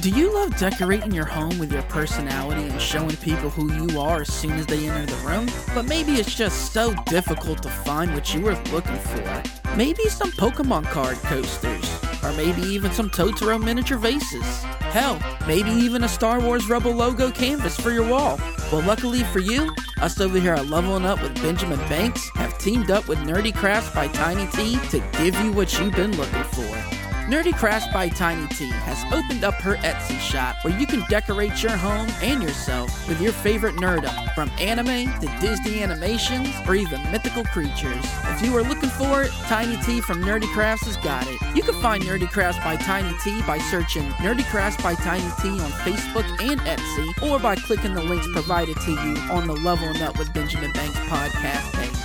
Do you love decorating your home with your personality and showing people who you are as soon as they enter the room? But maybe it's just so difficult to find what you were looking for. Maybe some Pokemon card coasters, or maybe even some Totoro miniature vases. Hell, maybe even a Star Wars Rebel logo canvas for your wall. Well, luckily for you, us over here at Leveling Up with Benjamin Banks have teamed up with Nerdy Crafts by Tiny T to give you what you've been looking for. Nerdy Crafts by Tiny T has opened up her Etsy shop where you can decorate your home and yourself with your favorite nerdum, from anime to Disney animations or even mythical creatures. If you are looking for it, Tiny T from Nerdy Crafts has got it. You can find Nerdy Crafts by Tiny T by searching Nerdy Crafts by Tiny T on Facebook and Etsy, or by clicking the links provided to you on the Leveling Up with Benjamin Banks podcast page.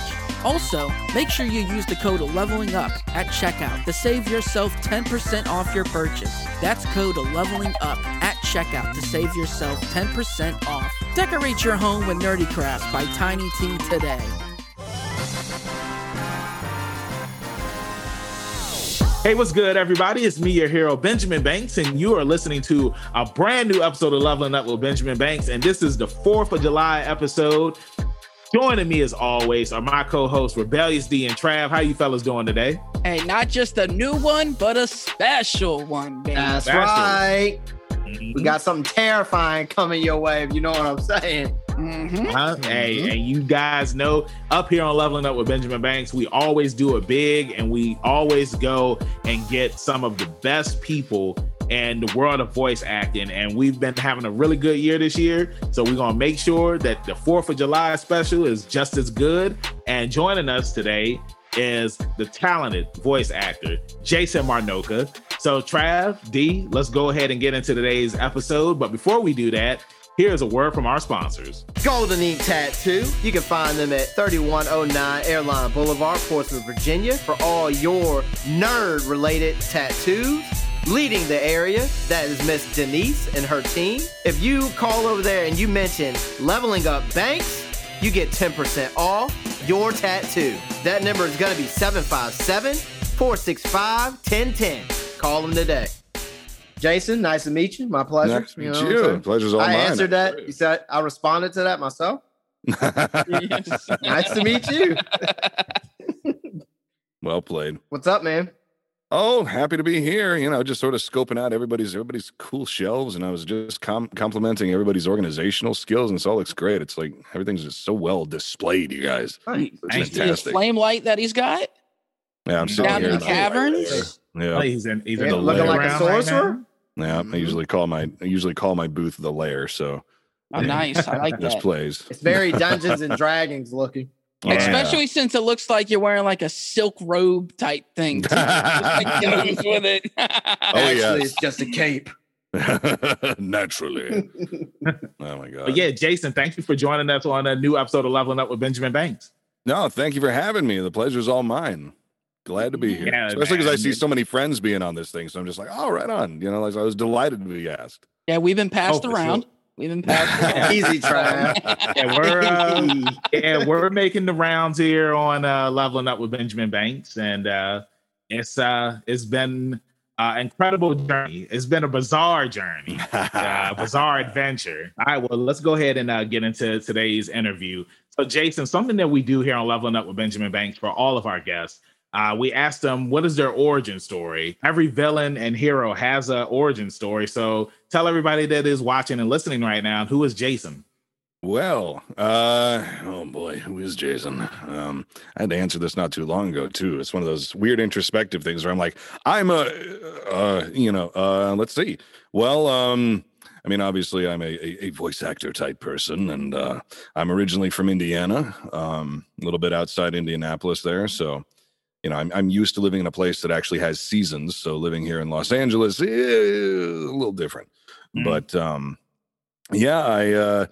Also, make sure you use the code Leveling Up at checkout to save yourself 10% off your purchase. That's code Leveling Up at checkout to save yourself 10% off. Decorate your home with Nerdy Crafts by Tiny T today. Hey, what's good, everybody? It's me, your hero, Benjamin Banks, and you are listening to a brand new episode of Leveling Up with Benjamin Banks. And this is the 4th of July episode. Joining me as always are my co-hosts Rebellious D and Trav. How you fellas doing today? Hey, not just a new one, but a special one, baby. That's Special. right. Mhm. We got something terrifying coming your way, if you know what I'm saying. Mhm. Huh? Hey, and you guys know up here on Leveling Up with Benjamin Banks, we always do it big and we always go and get some of the best people in the world of voice acting. And we've been having a really good year this year. So we're going to make sure that the 4th of July special is just as good. And joining us today is the talented voice actor, Jason Marnocha. So, Trav, D, let's go ahead and get into today's episode. But before we do that, here's a word from our sponsors. Golden Ink Tattoo. You can find them at 3109 Airline Boulevard, Portsmouth, Virginia, for all your nerd related tattoos. Leading the area, that is Miss Denise and her team. If you call over there and you mention Leveling Up Banks, you get 10% off your tattoo. That number is going to be 757 465 1010. Call them today. Jason, nice to meet you. My pleasure. Nice to meet know I'm you. Pleasure's all I mine. answered that. You said I responded to that myself. Nice to meet you. well played. What's up, man? Oh, happy to be here. You know, just sort of scoping out everybody's everybody's cool shelves, and I was just com- complimenting everybody's organizational skills, and it all looks great. It's like everything's just so well displayed, you guys. Hi. It's Thank the fantastic. flame light that he's got Yeah, I'm sitting down here. in the caverns. Yeah, he's in, he's in the looking lair like a around right sorcerer? now. yeah. I Mhm. usually call my I usually call my booth the lair. So Oh, nice. I like this that. plays. It's very Dungeons and Dragons looking. Oh, yeah. Especially since it looks like you're wearing like a silk robe type thing. too. Like goes with it. Oh, Actually, yes. it's just a cape. Naturally. Oh my god. But yeah, Jason, thank you for joining us on a new episode of Leveling Up with Benjamin Banks. No, thank you for having me. The pleasure's all mine. Glad to be here. Yeah, Especially because I see so many friends being on this thing. So I'm just like, oh, right on. You know, like I was delighted to be asked. yeah, we've been oh, passed Oh, around. sure. We've been passed around. Easy, Trav. Yeah, we're uh, yeah, we're making the rounds here on uh, Leveling Up with Benjamin Banks, and uh, it's uh, it's been uh, incredible journey. It's been a bizarre journey, uh, bizarre adventure. All right, well, let's go ahead and uh, get into today's interview. So, Jason, something that we do here on Leveling Up with Benjamin Banks for all of our guests. Uh, we asked them what is their origin story. Every villain and hero has an origin story. So tell everybody that is watching and listening right now who is Jason. well, uh, oh boy, who is Jason? Um, I had to answer this not too long ago too. It's one of those weird introspective things where I'm like, I'm a, uh, you know, uh, let's see. Well, um, I mean, obviously, I'm a, a, voice actor type person, and uh, I'm originally from Indiana, um, a little bit outside Indianapolis there. So, you know, I'm, I'm used to living in a place that actually has seasons. So, living here in Los Angeles eh, a little different. Mhm. But um, yeah, I. Uh,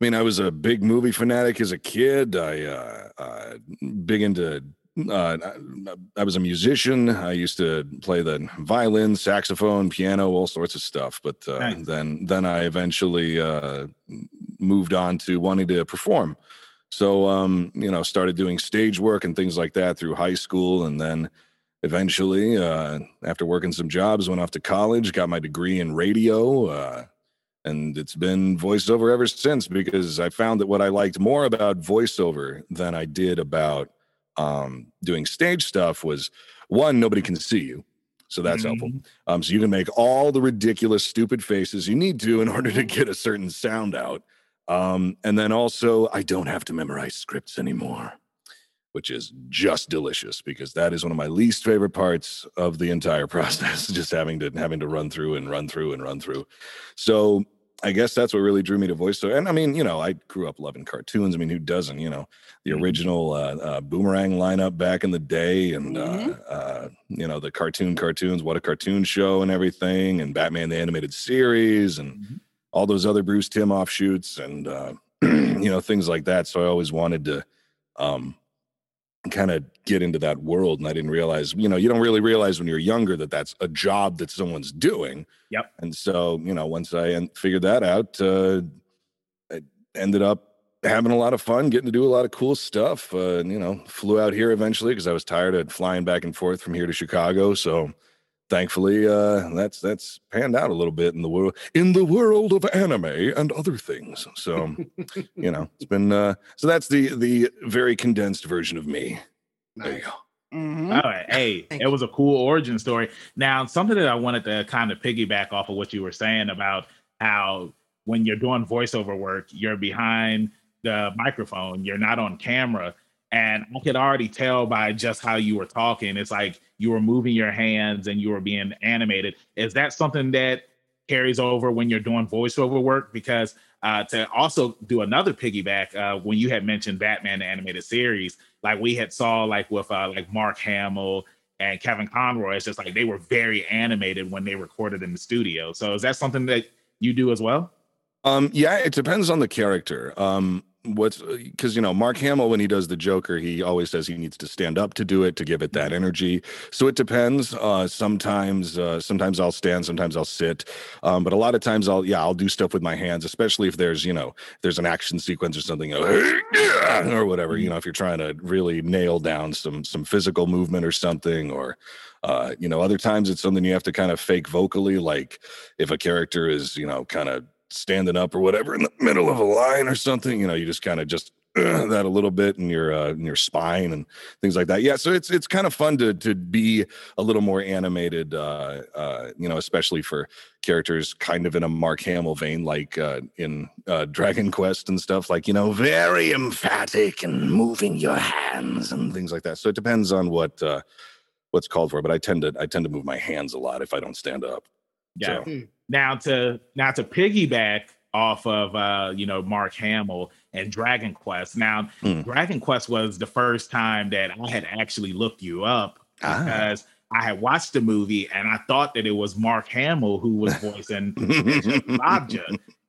I mean, I was a big movie fanatic as a kid. I uh, uh big into. Uh, I- I was a musician. I used to play the violin, saxophone, piano, all sorts of stuff. But uh, Nice. then, then I eventually uh, moved on to wanting to perform. So, um, you know, started doing stage work and things like that through high school, and then eventually, uh, after working some jobs, went off to college, got my degree in radio. Uh, and it's been voiceover ever since because I found that what I liked more about voiceover than I did about um, doing stage stuff was one, nobody can see you. So that's mm-hmm. helpful. Um, so you can make all the ridiculous, stupid faces you need to in order to get a certain sound out. Um, and then also, I don't have to memorize scripts anymore, which is just delicious because that is one of my least favorite parts of the entire process. just having to having to run through and run through and run through. So I guess that's what really drew me to voiceover. And I mean, you know, I grew up loving cartoons. I mean, who doesn't? You know, the mm-hmm. original uh, uh, Boomerang lineup back in the day, and uh, mm-hmm. uh, you know, the cartoon cartoons. What a cartoon show and everything, and Batman the animated series, and mm-hmm. All those other Bruce Timm offshoots, and uh, you know, things like that. So I always wanted to um, kind of get into that world and i didn't realize you know you don't really realize when you're younger that that's a job that someone's doing. Yep. And so you know once i figured that out uh i ended up having a lot of fun getting to do a lot of cool stuff uh and you know flew out here eventually because i was tired of flying back and forth from here to chicago. So thankfully uh that's that's panned out a little bit in the world in the world of anime and other things so you know it's been uh so that's the the very condensed version of me nice. there you go Mm-hmm. All right. Hey, Thank it was a cool origin story. Now, something that I wanted to kind of piggyback off of what you were saying about how when you're doing voiceover work, you're behind the microphone, you're not on camera. And I could already tell by just how you were talking. It's like you were moving your hands and you were being animated. Is that something that carries over when you're doing voiceover work? Because uh, to also do another piggyback, uh, when you had mentioned Batman the animated series, like we had saw like with uh, like Mark Hamill and Kevin Conroy, it's just like they were very animated when they recorded in the studio. So is that something that you do as well? Um, yeah, it depends on the character. Um, what's because you know Mark Hamill when he does the Joker, he always says he needs to stand up to do it to give it that mm-hmm. energy. So it depends. Uh, sometimes, uh, sometimes I'll stand, sometimes I'll sit, um, but a lot of times I'll yeah I'll do stuff with my hands, especially if there's you know there's an action sequence or something or whatever. You mm-hmm. know if you're trying to really nail down some some physical movement or something or. Uh, you know, other times it's something you have to kind of fake vocally, like if a character is, you know, kind of standing up or whatever in the middle of a line or something, you know, you just kind of just that a little bit in your uh, in your spine and things like that. Yeah, so it's it's kind of fun to to be a little more animated, uh, uh, you know, especially for characters kind of in a Mark Hamill vein, like uh, in uh, Dragon Quest and stuff, like you know, very emphatic and moving your hands and things like that. So it depends on what uh, what's called for, but I tend to I tend to move my hands a lot if I don't stand up. Yeah. So. Now to now to piggyback off of uh, you know Mark Hamill and Dragon Quest. Now, mm. Dragon Quest was the first time that I had actually looked you up ah. because I had watched the movie and I thought that it was Mark Hamill who was voicing Ladja.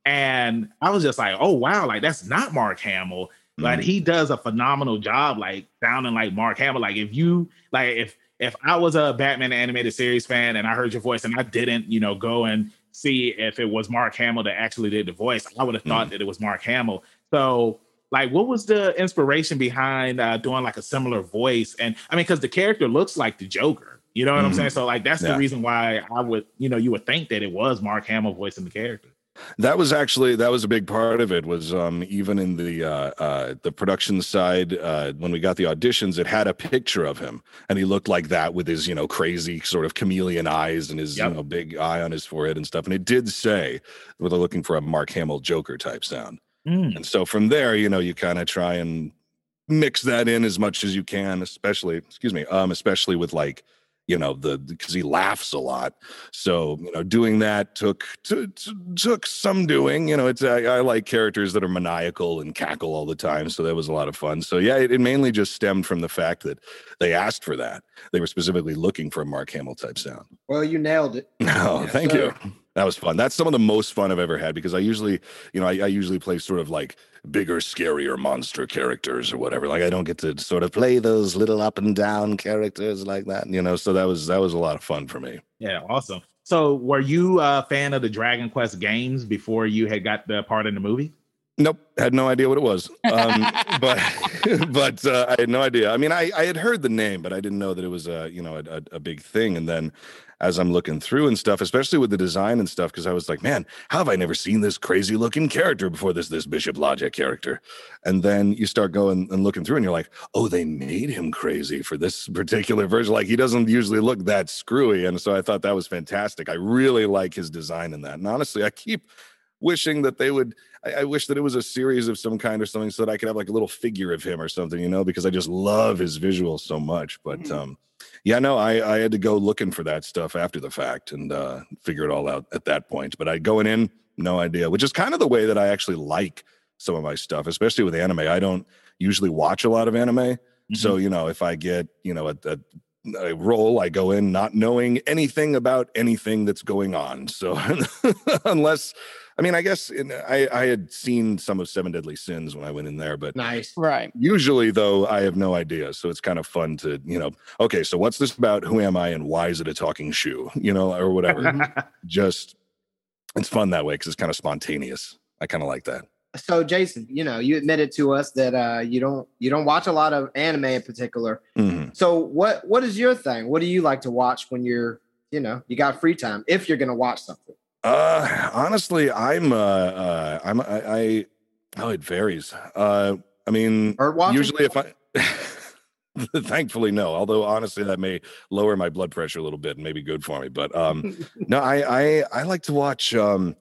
And I was just like, oh wow, like that's not Mark Hamill. But mm. he does a phenomenal job, like sounding like Mark Hamill. Like if you like if if I was a Batman animated series fan and I heard your voice and I didn't, you know, go and see if it was Mark Hamill that actually did the voice, I would have thought mm. that it was Mark Hamill. So, like, what was the inspiration behind uh, doing like a similar voice? And I mean, because the character looks like the Joker, you know what mm-hmm. I'm saying? So, like, that's yeah. the reason why I would, you know, you would think that it was Mark Hamill voicing the character. That was actually that was a big part of it. Was um, even in the uh, uh, the production side uh, when we got the auditions, it had a picture of him, and he looked like that with his you know crazy sort of chameleon eyes and his yep. you know big eye on his forehead and stuff. And it did say well, they're looking for a Mark Hamill Joker type sound. Mm. And so from there, you know, you kind of try and mix that in as much as you can, especially excuse me, um, especially with like you know the because he laughs a lot. So you know doing that took t- t- took some doing you know it's I, I, like characters that are maniacal and cackle all the time so that was a lot of fun. So yeah it, it, mainly just stemmed from the fact that they asked for that. They were specifically looking for a mark hamill type sound. Well you nailed it. Oh yes, thank sir. you that was fun. That's some of the most fun I've ever had because I usually, you know, I, I, usually play sort of like bigger, scarier monster characters or whatever. Like I don't get to sort of play those little up and down characters like that, you know. So that was that was a lot of fun for me. Yeah, awesome. So were you a fan of the Dragon Quest games before you had got the part in the movie? Nope, had no idea what it was. Um, but but uh, I had no idea. I mean, I, I had heard the name, but I didn't know that it was a you know a, a, a big thing. And then as I'm looking through and stuff, especially with the design and stuff, because I was like, man, how have I never seen this crazy looking character before? This this Bishop Ladja character, and then you start going and looking through, and you're like, oh, they made him crazy for this particular version. Like he doesn't usually look that screwy, and so I thought that was fantastic. I really like his design in that, and honestly, I keep wishing that they would I, I, wish that it was a series of some kind or something so that I could have like a little figure of him or something, you know, because I just love his visuals so much. But mm-hmm. um yeah, no, I, I had to go looking for that stuff after the fact and uh figure it all out at that point. But I going in, no idea, which is kind of the way that I actually like some of my stuff, especially with anime. I don't usually watch a lot of anime. Mm-hmm. So, you know, if I get, you know, a, roll, I go in not knowing anything about anything that's going on. So unless I mean, I guess in, I I had seen some of Seven Deadly Sins when I went in there, but nice, right? Usually, though, I have no idea, so it's kind of fun to you know. Okay, so what's this about? Who am I, and why is it a talking shoe? You know, or whatever. Just it's fun that way because it's kind of spontaneous. I kind of like that. So, Jason, you know, you admitted to us that uh, you don't you don't watch a lot of anime in particular. Mm-hmm. So, what what is your thing? What do you like to watch when you're you know you got free time if you're going to watch something? Uh, honestly, I'm uh, uh I'm I, I oh it varies. Uh, I mean, usually if I. thankfully no although honestly that may lower my blood pressure a little bit and maybe good for me but um no i i i like to watch um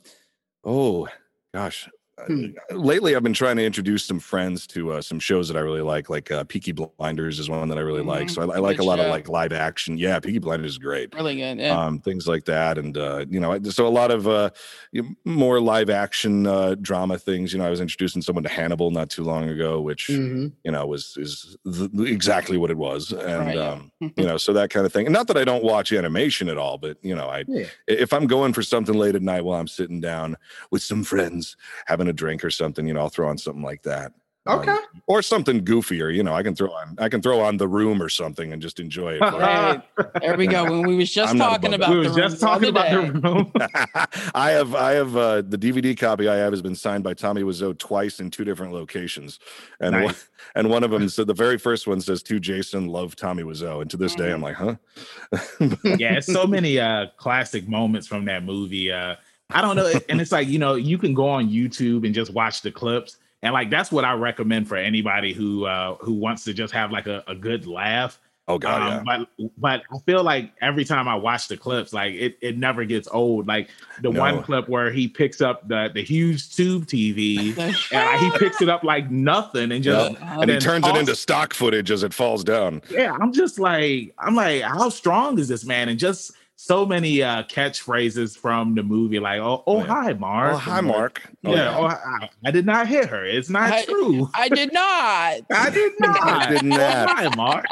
oh gosh Hmm. lately I've been trying to introduce some friends to uh, some shows that I really like, like uh, Peaky Blinders is one that I really mm-hmm. like. So I, I like a lot show. of like live action. Yeah, Peaky Blinders is great. Really good. Yeah. Um, things like that, and uh, you know, so a lot of uh, more live action uh, drama things. You know, I was introducing someone to Hannibal not too long ago, which mm-hmm. you know was is the, exactly what it was, and right, um, you know, so that kind of thing. And not that I don't watch animation at all, but you know, I yeah. if I'm going for something late at night while I'm sitting down with some friends having a drink or something you know, I'll throw on something like that. Okay. Um, or something goofier, you know. I can throw on I can throw on the room or something and just enjoy it. hey, there we go. When we was just talking about we was just talking about the room. I have I have uh, the DVD copy I have has been signed by Tommy Wiseau twice in two different locations, and nice. one, and one of them said the very first one says to Jason love Tommy Wiseau, and to this day I'm like, huh? yeah, so many uh classic moments from that movie. Uh I don't know. and it's like, you know, you can go on YouTube and just watch the clips. And like that's what I recommend for anybody who uh who wants to just have like a, a good laugh. Oh god, um, yeah. but but I feel like every time I watch the clips, like it, it never gets old. Like the no. one clip where he picks up the the huge tube TV and he picks it up like nothing and just yep. and, and he turns it into stock footage as it falls down. Yeah, I'm just like I'm like, how strong is this man? And just so many uh, catchphrases from the movie, like "Oh, oh, hi, Mark." Oh, hi, Mark. Oh, yeah. Oh, I, I, did not hit her. It's not I, true. I did not. I did not. I did not. Oh, hi, Mark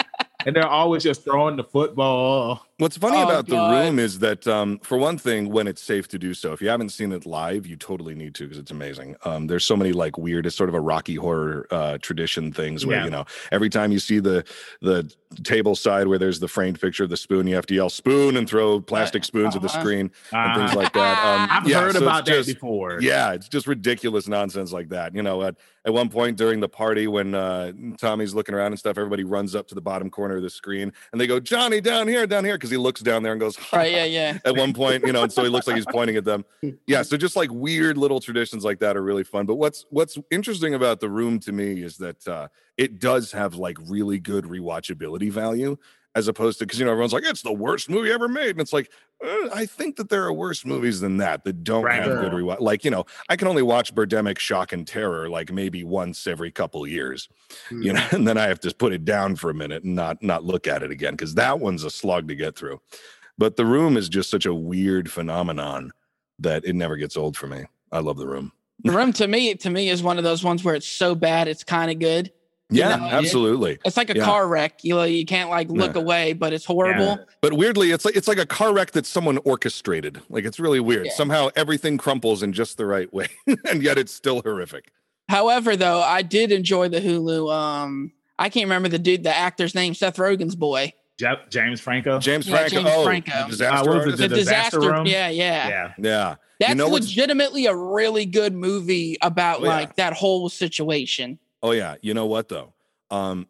and they're always just throwing the football. What's funny oh, about God. the room is that, um, for one thing, when it's safe to do so, if you haven't seen it live, you totally need to because it's amazing. Um, there's so many like weird, it's sort of a Rocky Horror uh, tradition things where yeah. you know every time you see the the table side where there's the framed picture of the spoon, you have to yell spoon and throw plastic spoons uh, at the uh-huh. screen uh, and things like that. Um, I've yeah, heard so about that just, before. Yeah, it's just ridiculous nonsense like that. You know, at, at one point during the party when uh, Tommy's looking around and stuff, everybody runs up to the bottom corner of the screen and they go, Johnny, down here, down here, because he looks down there and goes, right, yeah, yeah. At one point, you know, and so he looks like he's pointing at them. Yeah, so just like weird little traditions like that are really fun. But what's what's interesting about the room to me is that uh, it does have like really good rewatchability value as opposed to because you know everyone's like it's the worst movie ever made and it's like uh, i think that there are worse movies than that that don't right. have good rewatch like you know i can only watch birdemic shock and terror like maybe once every couple years mm. you know hmm. and then i have to put it down for a minute and not not look at it again because that one's a slog to get through but the room is just such a weird phenomenon that it never gets old for me i love the room the room to me to me is one of those ones where it's so bad it's kind of good yeah, know, absolutely. It, it's like a yeah. car wreck. You know, you can't like look yeah. away, but it's horrible. Yeah. But weirdly, it's like it's like a car wreck that someone orchestrated. Like it's really weird. Somehow everything crumples in just the right way, and yet it's still horrific. However, though, I did enjoy the Hulu. Um, I can't remember the dude, the actor's name, Seth Rogen's boy. Ja- James Franco. James Yeah, Franco. James oh, Franco. the Uh, disaster what was it. The, The disaster. Disaster Room? Yeah, yeah. yeah. Yeah. That's know legitimately a really good movie about Oh, yeah. like that whole situation. Oh yeah, you know what though? Um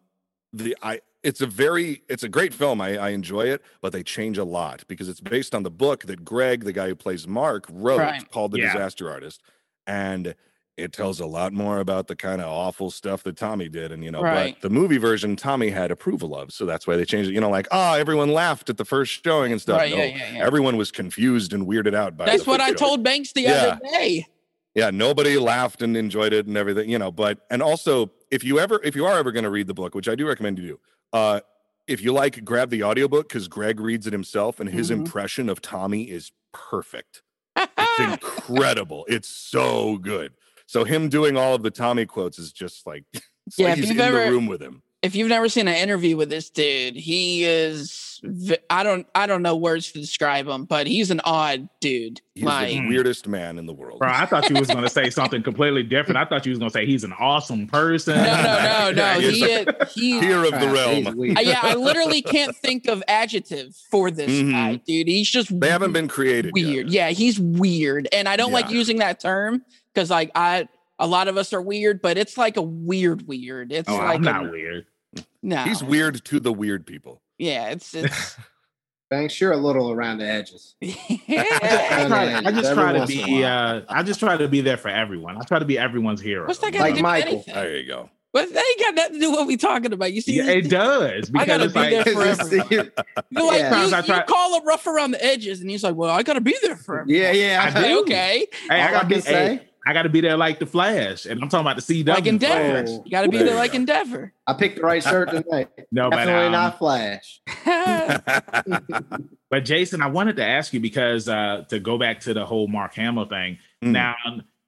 the I it's a very it's a great film. I, I enjoy it, but they change a lot because it's based on the book that Greg, the guy who plays Mark, wrote Right. called The Yeah. Disaster Artist. And it tells a lot more about the kind of awful stuff that Tommy did. And you know, Right. but the movie version Tommy had approval of. So that's why they changed it. You know, like, oh, everyone laughed at the first showing and stuff. Right, No, yeah, yeah, yeah. Everyone was confused and weirded out by That's what I showing told Banks the other day. Yeah nobody laughed and enjoyed it and everything you know but and also if you ever if you are ever going to read the book which i do recommend you do uh if you like grab the audiobook because greg reads it himself and his Mhm. impression of tommy is perfect. It's incredible. It's so good. So him doing all of the tommy quotes is just like Yeah, like he's in ever- the room with him if you've never seen an interview with this dude, he is v- I don't I don't know words to describe him, but he's an odd dude. he's like the weirdest man in the world Bro, I thought you was gonna say something completely different. I thought you was gonna say he's an awesome person. no, no, no, no. He's He, is- he Hero of the realm. Uh, yeah, I literally can't think of adjective for this Mhm. guy, dude. He's just they haven't been created yet. weird. Yeah, he's weird, and I don't like using that term because like I a lot of us are weird, but it's like a weird weird. It's Oh, like I'm not a, weird. No, he's weird to the weird people yeah, it's it's. Banks, you're a little around the edges. I Yeah. I just try to once in a be. Uh, I just try to be there for everyone. I try to be everyone's hero. What's that got to Like do with Michael. anything? there you go But that ain't got nothing to do with what we're talking about. You see, Yeah, it does I gotta it's be there like for everyone. You're like, Yeah. you, Sometimes I you call him rough around the edges, and he's like, "Well, I gotta be there for him." yeah, yeah. I Okay, do. okay. Hey, I All gotta I be. say- Hey, I gotta be there like the Flash, and I'm talking about the CW. Like Endeavor, Flash. you gotta be There there like go. Endeavor. I picked the right shirt tonight. No, but Definitely um, not Flash. But Jason, I wanted to ask you because uh, to go back to the whole Mark Hamill thing. Mm. Now,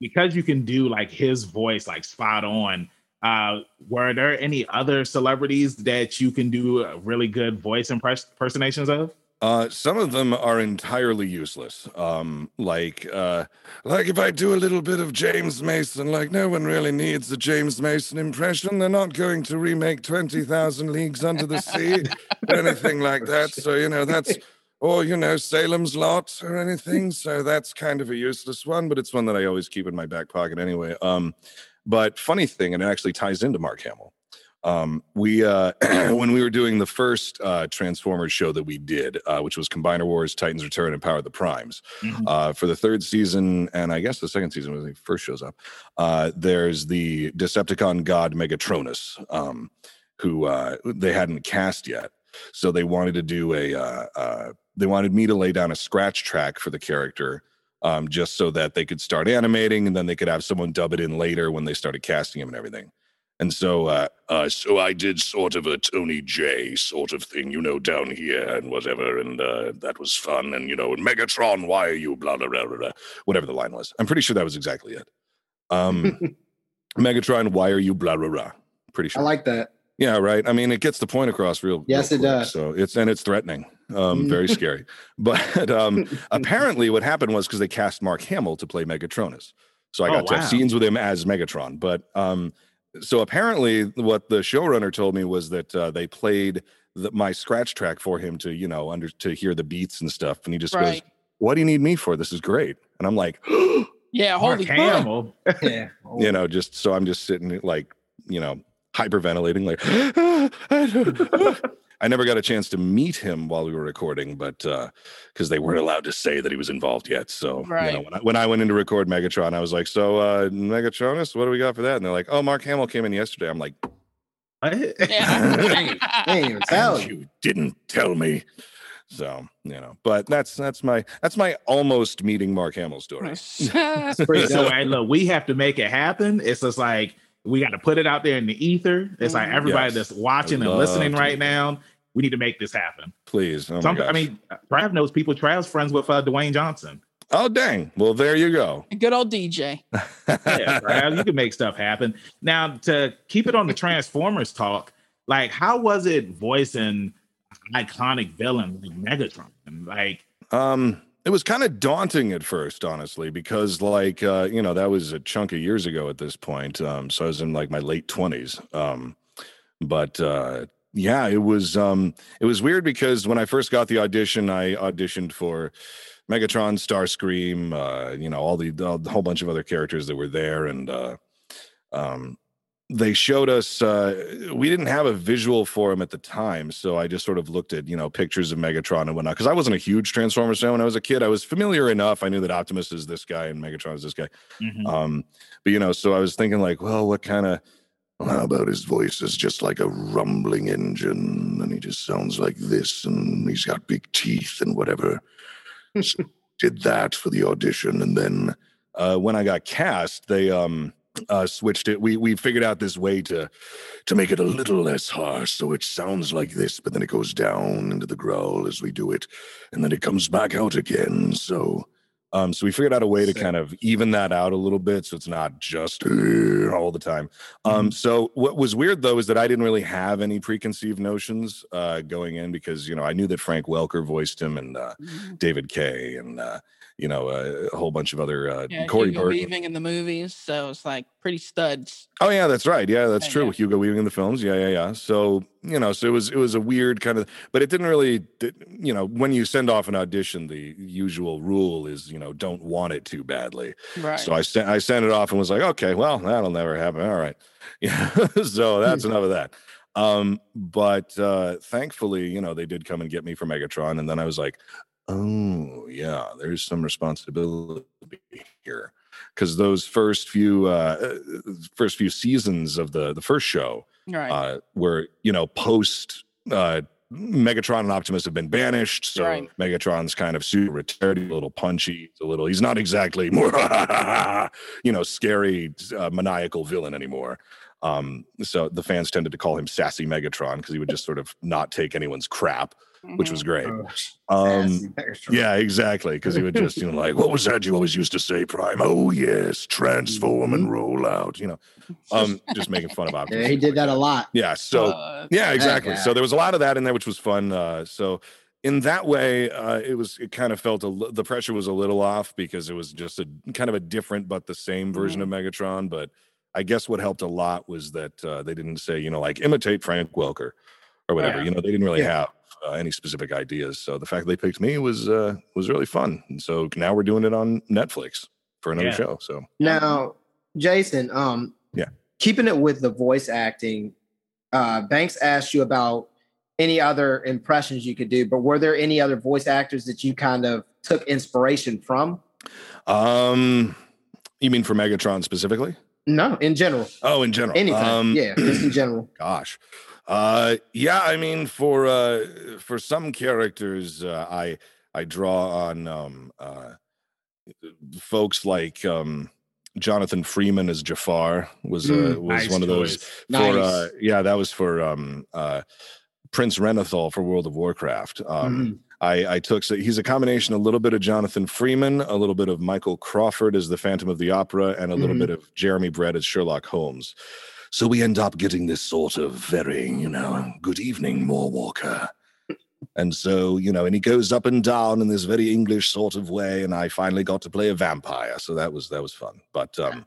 because you can do like his voice like spot on. Uh, were there any other celebrities that you can do uh, really good voice impress- impersonations of? Uh, some of them are entirely useless. Um, like, uh, like if I do a little bit of James Mason, like no one really needs a James Mason impression. They're not going to remake Twenty Thousand Leagues Under the Sea or anything like that. So you know that's, or you know Salem's Lot or anything. So that's kind of a useless one, but it's one that I always keep in my back pocket anyway. Um, but funny thing, and it actually ties into Mark Hamill um we uh when we were doing the first uh transformers show that we did uh which was combiner wars titans return and power of the primes Mhm. uh for the third season and i guess the second season when he first shows up uh there's the decepticon god megatronus um who uh they hadn't cast yet so they wanted to do a uh, uh they wanted me to lay down a scratch track for the character um just so that they could start animating and then they could have someone dub it in later when they started casting him and everything and so, uh, uh, so I did sort of a Tony Jay sort of thing, you know, down here and whatever, and uh, that was fun. And you know, and Megatron, why are you blah blah blah blah, blah whatever the line was. I'm pretty sure that was exactly it. Um, Megatron, why are you blah blah blah? Pretty sure. I like that. yeah, right. I mean, it gets the point across real. Yes, real it does. So it's and it's threatening. Um, very scary. But um, apparently, what happened was because they cast Mark Hamill to play Megatronus, so I Oh, got to have scenes with him as Megatron. But um, so apparently, what the showrunner told me was that uh, they played the, my scratch track for him to, you know, under to hear the beats and stuff, and he just goes, "What do you need me for? This is great." And I'm like, Yeah, holy fuck. Hamill. Yeah. you know, just so I'm just sitting like, you know, hyperventilating, like, I never got a chance to meet him while we were recording, but because they weren't allowed to say that he was involved yet. So, you know, when I, when I went in to record Megatron, I was like, "So, uh, Megatronus, what do we got for that?" And they're like, "Oh, Mark Hamill came in yesterday." I'm like, Yeah. They ain't even tell you. "You didn't tell me." So, you know, but that's that's my that's my almost meeting Mark Hamill story. So dope. look, we have to make it happen. It's just like we got to put it out there in the ether. It's like Mhm. everybody Yes. that's watching I and listening right do now. We need to make this happen. Please, oh my Some, I mean, Trav knows people. Trav's friends with uh, Dwayne Johnson. oh dang. Well, there you go. Good old DJ. Yeah, Trav, you can make stuff happen. Now, to keep it on the Transformers talk, like, how was it voicing iconic villain like Megatron? Like, Um, it was kind of daunting at first, honestly, because like uh, you know, that was a chunk of years ago at this point. Um, so I was in like my late twenties. Um, but uh yeah, it was um it was weird because when I first got the audition, I auditioned for Megatron, Starscream, uh, you know, all the, the whole bunch of other characters that were there, and uh, um, they showed us. Uh, we didn't have a visual for him at the time, so I just sort of looked at you know pictures of Megatron and whatnot. Because I wasn't a huge Transformers fan when I was a kid. I was familiar enough. I knew that Optimus is this guy and Megatron is this guy. Mhm. Um, but you know, so I was thinking like, well, what kind of how about his voice is just like a rumbling engine and he just sounds like this and he's got big teeth and whatever. so did that for the audition and then uh, when I got cast, they um uh switched it. We we figured out this way to to make it a little less harsh so it sounds like this, but then it goes down into the growl as we do it, and then it comes back out again. So um, so we figured out a way to kind of even that out a little bit, so it's not just all the time. Um, so what was weird though is that I didn't really have any preconceived notions uh, going in because you know I knew that Frank Welker voiced him and uh, David Kaye and uh, you know uh, a whole bunch of other uh, Yeah, Corey Hugo. Weaving in the movies, so it's like pretty studs. Oh yeah, that's right. Yeah, that's Yeah, true. yeah. Hugo Weaving in the films. Yeah, yeah, yeah. So you know, so it was it was a weird kind of, but it didn't really, you know, when you send off an audition, the usual rule is you know don't want it too badly. Right. So I sent I sent it off and was like, okay, well that'll never happen. All right, yeah. so that's enough of that. Um, but uh, thankfully, you know, they did come and get me for Megatron, and then I was like, oh yeah, there's some responsibility here because those first few uh, first few seasons of the the first show right. uh, were you know post uh, Megatron and Optimus have been banished, so Right. Megatron's kind of super retired, a little punchy, a little. He's not exactly more, you know scary uh, maniacal villain anymore. Um, so the fans tended to call him Sassy Megatron because he would just sort of not take anyone's crap, which Mhm. was great. Oh, Um, yeah, exactly. Because he would just, you know, like, what was that you always used to say, Prime? Oh, yes, transform and roll out, you know, um, just making fun of Optimus. Yeah, he did that a lot. Yeah. So, Uh, yeah, exactly. So there was a lot of that in there, which was fun. Uh, so in that way, uh, it was, it kind of felt a, the pressure was a little off because it was just a kind of a different but the same version of Megatron. But I guess what helped a lot was that uh, they didn't say, you know, like imitate Frank Welker or whatever. Yeah. You know, they didn't really Yeah. have uh, any specific ideas. So the fact that they picked me was uh, was really fun. And so now we're doing it on Netflix for another Yeah. show. So Now, Jason, um, Yeah. keeping it with the voice acting, uh, Banks asked you about any other impressions you could do, but were there any other voice actors that you kind of took inspiration from? um, you mean for Megatron specifically? No, in general, Oh, in general. anything. Um, yeah, just in general. gosh uh yeah i mean for uh for some characters uh, i i draw on um uh folks like um jonathan freeman as jafar was uh Mm, was Nice one of those choice. for uh yeah that was for um uh prince Renathal for world of warcraft um Mhm. I, I took so he's a combination a little bit of Jonathan Freeman, a little bit of Michael Crawford as the Phantom of the Opera, and a little Mhm. bit of Jeremy Brett as Sherlock Holmes. So we end up getting this sort of very, you know, good evening, Maw Walker. And so, you know, and he goes up and down in this very English sort of way, and I finally got to play a vampire. So that was that was fun. But um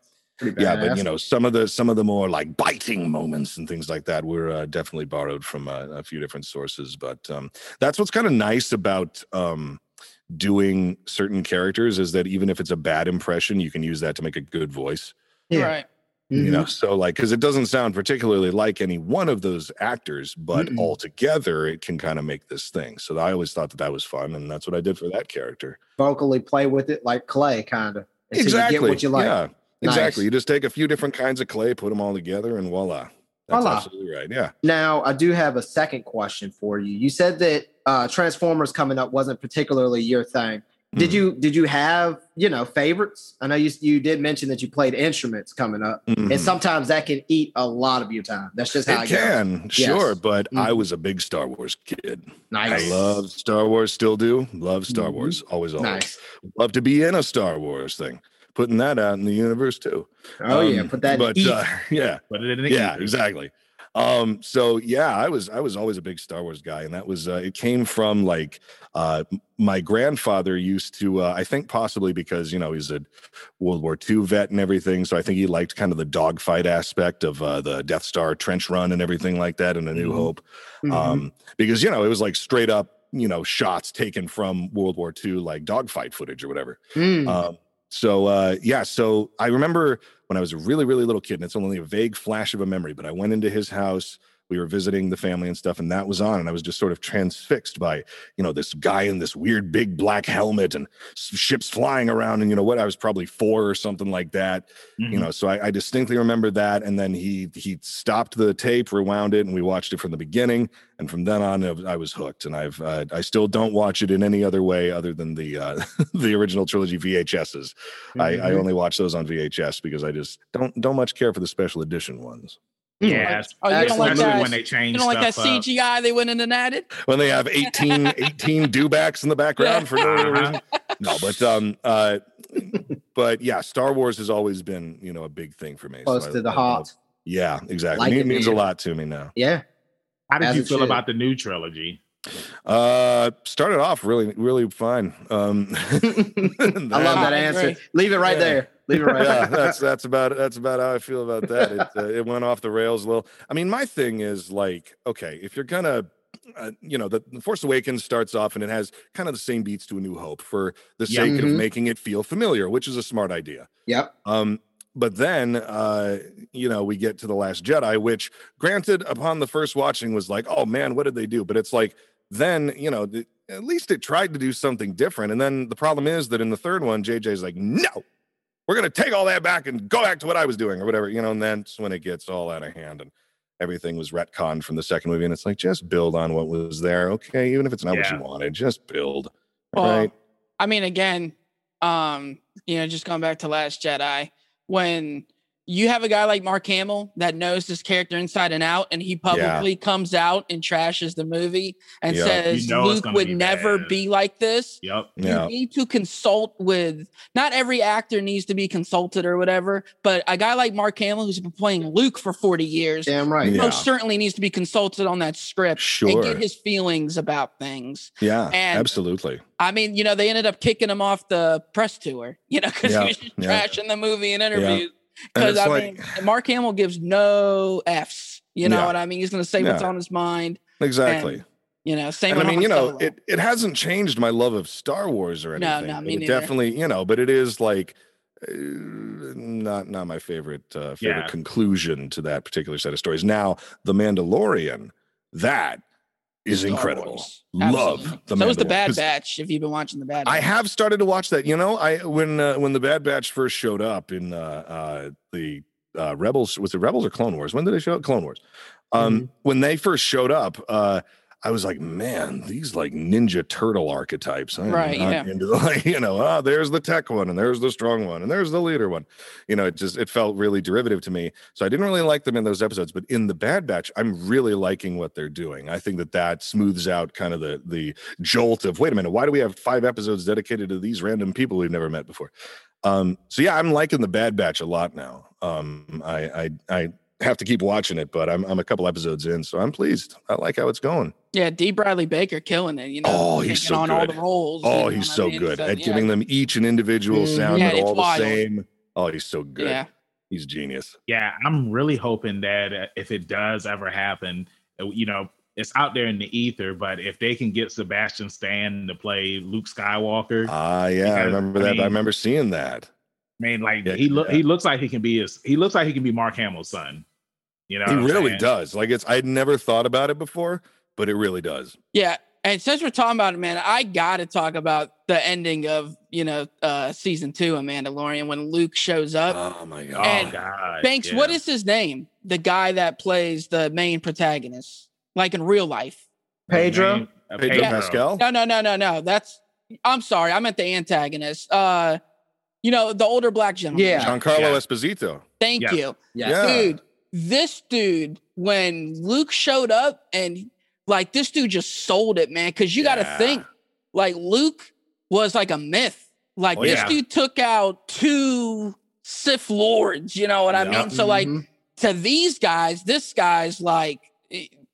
yeah, but you know, some of the some of the more like biting moments and things like that were uh, definitely borrowed from uh, a few different sources. But um, that's what's kind of nice about um, doing certain characters is that even if it's a bad impression, you can use that to make a good voice. Yeah. Right. You know, Mhm. so like because it doesn't sound particularly like any one of those actors, but Mm-mm. altogether it can kind of make this thing. So I always thought that that was fun, and that's what I did for that character. vocally play with it like clay, kind of. exactly. You what you like. Yeah. Nice. Exactly. You just take a few different kinds of clay, put them all together, and voila. That's Voila. absolutely right. Yeah. Now, I do have a second question for you. You said that uh, Transformers coming up wasn't particularly your thing. Did Mhm. you did you have you know favorites? I know you you did mention that you played instruments coming up, Mhm. and sometimes that can eat a lot of your time. That's just how it it, goes. can, sure, Yes. but I Mhm. was a big Star Wars kid. Nice. I love Star Wars, still do. Love Star Mhm. Wars, always, always. Nice. Love to be in a Star Wars thing, putting that out in the universe too. Oh yeah, Um, put that. But in uh, yeah, Put it in the yeah, ether. exactly. Um, so yeah, I was I was always a big Star Wars guy, and that was uh, it came from like uh, my grandfather used to. Uh, I think possibly because you know he's a World War II vet and everything, so I think he liked kind of the dogfight aspect of uh, the Death Star trench run and everything like that in A New Mhm. Hope. Mhm. Um, because you know it was like straight up you know shots taken from World War II like dogfight footage or whatever. Mm. Um, so uh, yeah, so I remember when I was a really, really little kid, and it's only a vague flash of a memory, but I went into his house. We were visiting the family and stuff, and that was on, and I was just sort of transfixed by, you know, this guy in this weird big black helmet and ships flying around, and you know what? I was probably four or something like that, you Mhm. know. So I, I distinctly remember that, and then he he stopped the tape, rewound it, and we watched it from the beginning, and from then on, I was- hooked, and I've uh, I still don't watch it in any other way other than the uh, the original trilogy VHSs. I, I Mhm. only watch those on VHS because I just don't don't much care for the special edition ones. Yeah, Oh, you don't like especially that? when they change You don't like that stuff up. CGI they went in and added? When they have 18, 18 dewbacks in the background for no reason. No, but um uh but yeah, Star Wars has always been, you know, a big thing for me. So Close I- to the I love- heart. Yeah, exactly. Like it it, means a lot to me now. Yeah. How did As you feel should. about the new trilogy? Uh started off really, really fine. Um I love that answer. Leave it right Yeah. there. Leave it right yeah, there. that's that's about that's about how I feel about that. It uh, it went off the rails a little. I mean, my thing is like, okay, if you're gonna, uh, you know, the, the Force Awakens starts off and it has kind of the same beats to A New Hope for the Yeah. sake of Mhm. making it feel familiar, which is a smart idea. Yep. Um, but then, uh, you know, we get to the Last Jedi, which, granted, upon the first watching, was like, oh man, what did they do? But it's like, then you know, at least it tried to do something different. And then the problem is that in the third one, JJ's like, no, we're gonna take all that back and go back to what I was doing or whatever, you know. And then when it gets all out of hand and everything was retconned from the second movie, and it's like, just build on what was there, okay? Even if it's not what Yeah. you wanted, just build. Well, right? I mean, again, um, you know, just going back to Last Jedi, when you have a guy like Mark Hamill that knows this character inside and out, and he publicly comes out and trashes the movie and Yeah. says You know Luke would be never bad. be like this. Yep. Yeah. You need to consult with not every actor needs to be consulted or whatever, but a guy like Mark Hamill who's been playing Luke for 40 years Damn right. Yeah. most certainly needs to be consulted on that script and get his feelings about things. Yeah, and- absolutely. I mean, you know, they ended up kicking him off the press tour, you know, because Yeah, he was just yeah. trashing the movie and interviews. Because I like- mean, Mark Hamill gives no f's. You know Yeah. what I mean? He's going to say what's on his mind. Exactly. And, you know, same. I mean, you know, Solo. it, it hasn't changed my love of Star Wars or anything. no, but me neither. definitely, you know, but it is like uh, not not my favorite uh, favorite Yeah. conclusion to that particular set of stories. Now, The Mandalorian, that is Star incredible. Love Absolutely. the so was the Bad Batch. If you've been watching the Bad, Batch. I have started to watch that. You know, I when uh, when the Bad Batch first showed up in uh, uh, the uh, Rebels was it Rebels or Clone Wars? When did they show up? Clone Wars. Um, When they first showed up, uh, I was like, man, these like Ninja Turtle archetypes. I Right, yeah. Into the, like, you know, ah, there's the tech one, and there's the strong one, and there's the leader one. You know, it just it felt really derivative to me. So I didn't really like them in those episodes. But in the Bad Batch, I'm really liking what they're doing. I think that that smooths out kind of the the jolt of wait a minute, why do we have five episodes dedicated to these random people we've never met before? Um, so yeah, I'm liking the Bad Batch a lot now. Um, I I I have to keep watching it, but I'm I'm a couple episodes in, so I'm pleased. I like how it's going. yeah, D. Bradley Baker killing it. You know, Oh, he's taking so on all good. the roles. you Oh, know he's what I so mean? good So, at yeah. giving them each an individual Mhm. sound, Yeah, but it's all the wild. same. Oh, he's so good. Yeah, He's genius. Yeah, I'm really hoping that uh, if it does ever happen, uh, you know, it's out there in the ether. But if they can get Sebastian Stan to play Luke Skywalker, Ah, yeah, I remember I that. I remember seeing that. I mean, like Yeah, he look yeah. he looks like he can be his he looks like he can be Mark Hamill's son. You know, he really saying? does. Like it's I'd never thought about it before, but it really does. yeah. And since we're talking about it, man, I got to talk about the ending of you know uh season two of Mandalorian when Luke shows up. Oh my Oh god. And God, Banks, yeah. what is his name? The guy that plays the main protagonist, like in real life. Pedro? Name? Uh, Pedro Yeah. Pascal? No, no, no, no, no. That's I'm sorry, I meant the antagonist. Uh, you know, the older black gentleman. Yeah. Giancarlo Yeah. Esposito. Thank Yes. you. Yes. Yeah. Dude, this dude, when Luke showed up and like this dude just sold it, man. Cause you gotta think, like Luke was like a myth. Like Oh, this yeah. dude took out two Sith lords, you know what I mean? So like Mhm. to these guys, this guy's like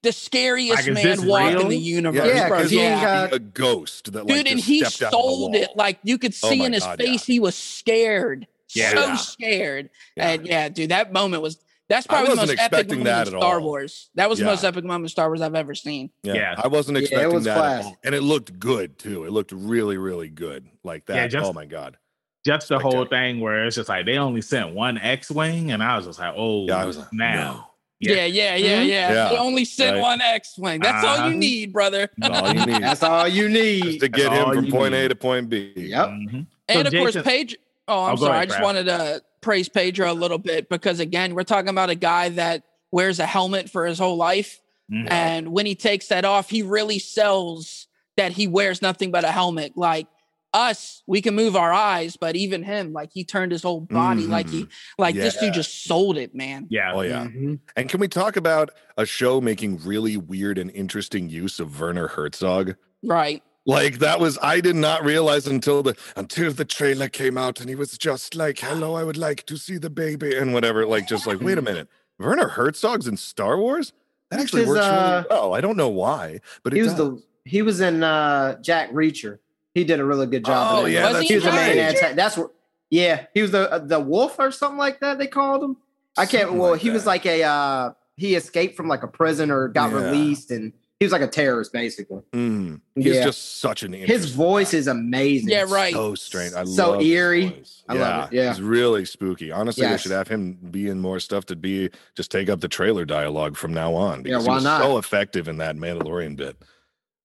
the scariest Like, man walking real? the universe. Yeah, bro. 'cause he ain't got- a ghost that like Dude, and he stepped out of the sold it. Like you could Oh see my in his God, face, yeah. he was scared. Yeah. So scared. Yeah. And yeah, dude, that moment was that's probably the wasn't most epic moment that in at Star all. Wars. That was the most epic moment in Star Wars I've ever seen. Yeah. Yeah. I wasn't Yeah, it expecting was that, at all. and it looked good too. It looked really, really good, like that. Yeah, just- oh my god! Just the whole Spectacular. thing where it's just like they only sent one X-wing, and I was just like, oh, Yeah, I was like, now. Yeah, Yeah. yeah, yeah, Mhm. yeah. Yeah. They only sent Right. one X-wing. That's all Uh-huh. you need, brother. That's all you need That's all you just to get That's him from you point A to point B. Yep. Mhm. And So of course, Jason- Page. Oh, I'm Oh, sorry. ahead, I just wanted to praise Pedro a little bit because again, we're talking about a guy that wears a helmet for his whole life, Mhm. and when he takes that off, he really sells that he wears nothing but a helmet. Like us, we can move our eyes, but even him, like he turned his whole body, like he, like this Yeah. dude just sold it, man. Yeah. Oh yeah. Mhm. And can we talk about a show making really weird and interesting use of Werner Herzog? Right. Like that was I did not realize until the until the trailer came out and he was just like, "Hello, I would like to see the baby" and whatever. Like just like, wait a minute, Werner Herzog's in Star Wars. That actually is, works uh, really well. I don't know why, but it He was does. the he was in uh Jack Reacher. He did a really good job. Oh, yeah, that. that's he was the main right. antagonist. That's what. Yeah, he was the uh, the wolf or something like that. They called him. I can't. Something well, like he was like a. uh He escaped from like a prison or got Yeah. released, and he was like a terrorist basically. Mm, he's Yeah. just such an His voice guy. is amazing. Yeah, right. so strange. I So love eerie. voice. I love it, yeah. he's really spooky. Honestly, they Yes. should have him be in more stuff to be just take up the trailer dialogue from now on. Yeah, Because he was not? So effective in that Mandalorian bit.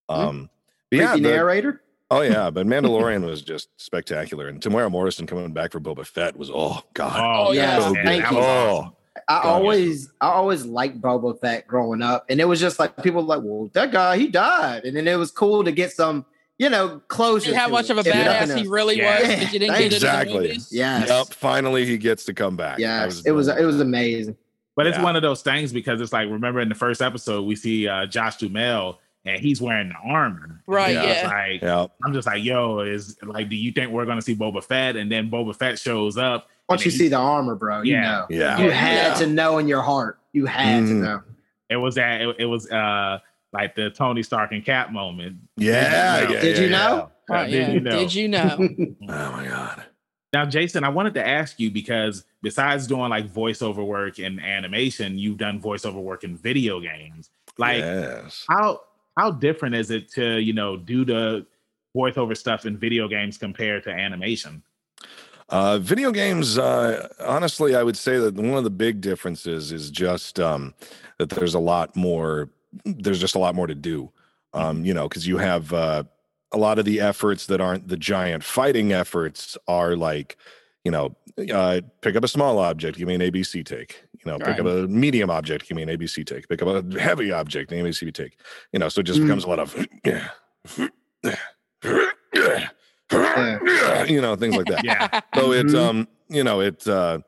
Um, but Creepy yeah, the- narrator. oh yeah, but Mandalorian was just spectacular, and Temuera Morrison coming back for Boba Fett was oh god. Oh, yeah. man, Thank you. Oh, awesome. I God, always, I always liked Boba Fett growing up, and it was just like people were like, "Well, that guy, he died," and then it was cool to get some, you know, closure. See how to much it, of a badass he really Yeah. was because you didn't get it in the Exactly. movies. Yes, Yep, finally he gets to come back. I yes, it was, it was amazing. But it's Yeah. one of those things because it's like remember in the first episode we see uh, Josh Dumel and he's wearing the armor. Right, And it's yeah. Like Yeah, I'm just like, yo, is like, do you think we're gonna see Boba Fett? And then Boba Fett shows up. Once and you then see the armor, bro, you Yeah. know, yeah. you Oh, had yeah. to know in your heart, you had to Mhm. know. it was that it, it was uh like the Tony Stark and Cap moment. Yeah, Did you yeah, Did you know? Yeah. Did you know? Did you know? yeah. Oh my god. Now, Jason, I wanted to ask you because besides doing like voiceover work in animation, you've done voiceover work in video games. Like, yes. how how different is it to you know do the voiceover stuff in video games compared to animation? Uh, video games, uh, honestly, I would say that one of the big differences is just um, that there's a lot more. There's just a lot more to do, um, you know, because you have uh, a lot of the efforts that aren't the giant fighting efforts are like, you know, uh, pick up a small object, give me an ABC take. You know, pick up a medium object, give me an ABC take. Pick up a heavy object, an ABC take. You know, so it just Mm. becomes a lot of, you know, things like that Yeah, so it's Mhm. um you know it uh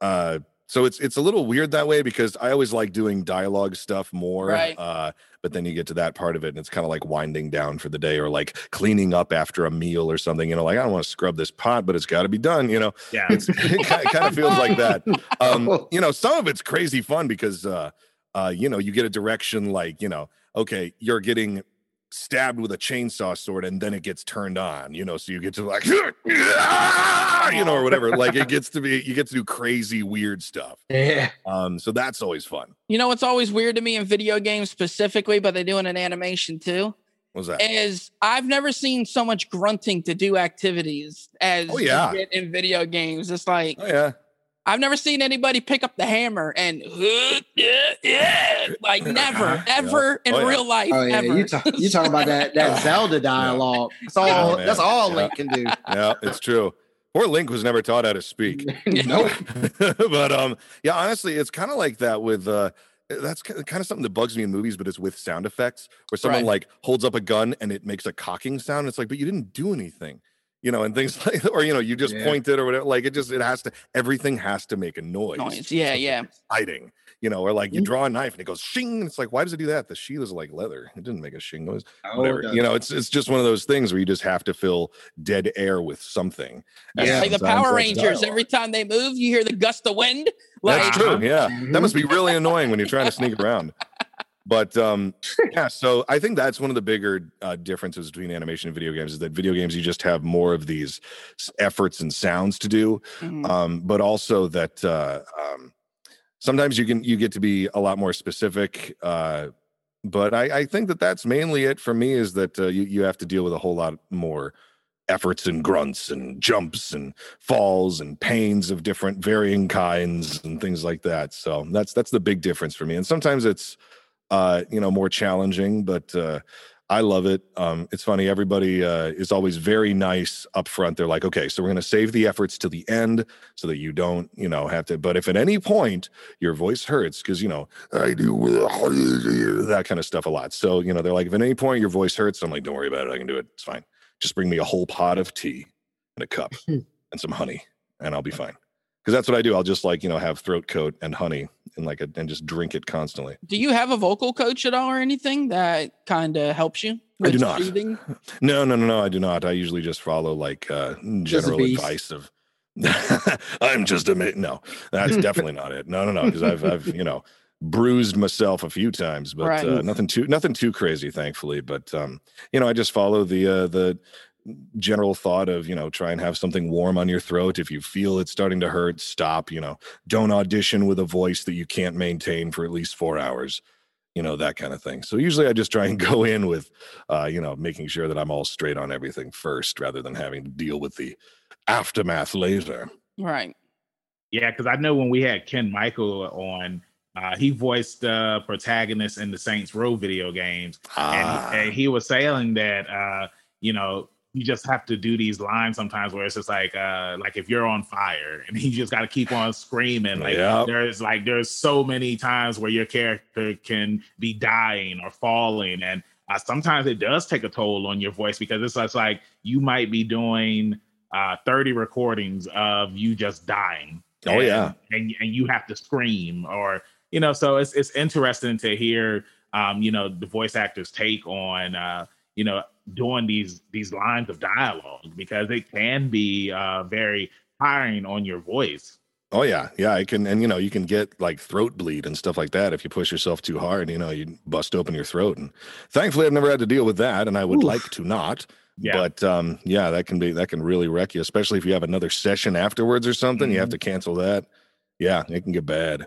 uh so it's it's a little weird that way because i always like doing dialogue stuff more Right. uh but then you get to that part of it and it's kind of like winding down for the day or like cleaning up after a meal or something you know like i don't want to scrub this pot but it's got to be done you know yeah. it's it kind of feels like that um you know some of it's crazy fun because uh uh you know you get a direction like you know okay you're getting stabbed with a chainsaw sword and then it gets turned on you know so you get to like you know or whatever like it gets to be you get to do crazy weird stuff. Yeah, um so that's always fun. You know what's always weird to me in video games specifically, but they do it in animation too, what was that? is I've never seen so much grunting to do activities as Oh, you yeah. get in video games. It's like oh yeah I've never seen anybody pick up the hammer and yeah, yeah, like never, ever in Oh, yeah. real life. oh yeah, ever. you talk, you talk about that that Zelda dialogue. That's all. That's all Yeah. Link can do. yeah it's true poor link was never taught how to speak nope. but um yeah honestly it's kind of like that with uh that's kind of something that bugs me in movies but it's with sound effects where someone Right. like holds up a gun and it makes a cocking sound it's like but you didn't do anything you know, and things like, or you know, you just Yeah. point it or whatever. Like it just, it has to, everything has to make a noise. Noise. Yeah, yeah. Hiding, you know, or like you Mhm. draw a knife and it goes shing. It's like, why does it do that? The sheath is like leather. It didn't make a shing noise. Oh, Whatever. You know, it's it's just one of those things where you just have to fill dead air with something. And It's like the Power Rangers. dialogue. Every time they move, you hear the gust of wind. Like That's true. Yeah. That must be really annoying when you're trying to sneak around. But um yeah, so I think that's one of the bigger uh, differences between animation and video games is that video games you just have more of these efforts and sounds to do, Mhm. um, but also that uh, um, sometimes you can you get to be a lot more specific. Uh, but I, I think that that's mainly it for me is that uh, you you have to deal with a whole lot more efforts and grunts and jumps and falls and pains of different varying kinds and things like that. So that's that's the big difference for me. And sometimes it's uh, you know more challenging, but uh, I love it. Um, it's funny. Everybody uh, is always very nice up front. They're like, okay, so we're going to save the efforts to the end so that you don't, you know, have to. But if at any point your voice hurts, because you know I do that kind of stuff a lot. So you know they're like, if at any point your voice hurts, I'm like, don't worry about it. I can do it. It's fine. Just bring me a whole pot of tea and a cup and some honey, and I'll be fine. Because that's what I do. I'll just like you know have throat coat and honey and like a, and just drink it constantly. Do you have a vocal coach at all or anything that kind of helps you? I do not. soothing? No, no, no, no. I do not. I usually just follow like uh, general advice of. I'm just a no. That's definitely not it. No, no, no. Because I've, I've, you know, bruised myself a few times, but Right. uh, nothing too, nothing too crazy, thankfully. But um, you know, I just follow the uh, the general thought of you know try and have something warm on your throat. If you feel it's starting to hurt stop you know. Don't audition with a voice that you can't maintain for at least four hours you know that kind of thing. So usually i just try and go in with uh you know making sure that i'm all straight on everything first rather than having to deal with the aftermath later. Right. Yeah, because I know when we had Ken Michael on, uh, he voiced the protagonist in the Saints Row video games, ah, and, and he was saying that uh, you know you just have to do these lines sometimes where it's just like uh, like if you're on fire and you just got to keep on screaming. Like Yep. there's like there's so many times where your character can be dying or falling, and uh, sometimes it does take a toll on your voice because it's like you might be doing uh 30 recordings of you just dying Oh, and- yeah. and and you have to scream or you know so it's it's interesting to hear um you know the voice actors take on uh you know doing these these lines of dialogue because it can be uh very tiring on your voice oh yeah yeah i can and you know you can get like throat bleed and stuff like that if you push yourself too hard you know you bust open your throat and thankfully i've never had to deal with that and i would Oof. like to not yeah But um, yeah, that can be that can really wreck you, especially if you have another session afterwards or something. You have Mhm. to cancel that. Yeah, it can get bad.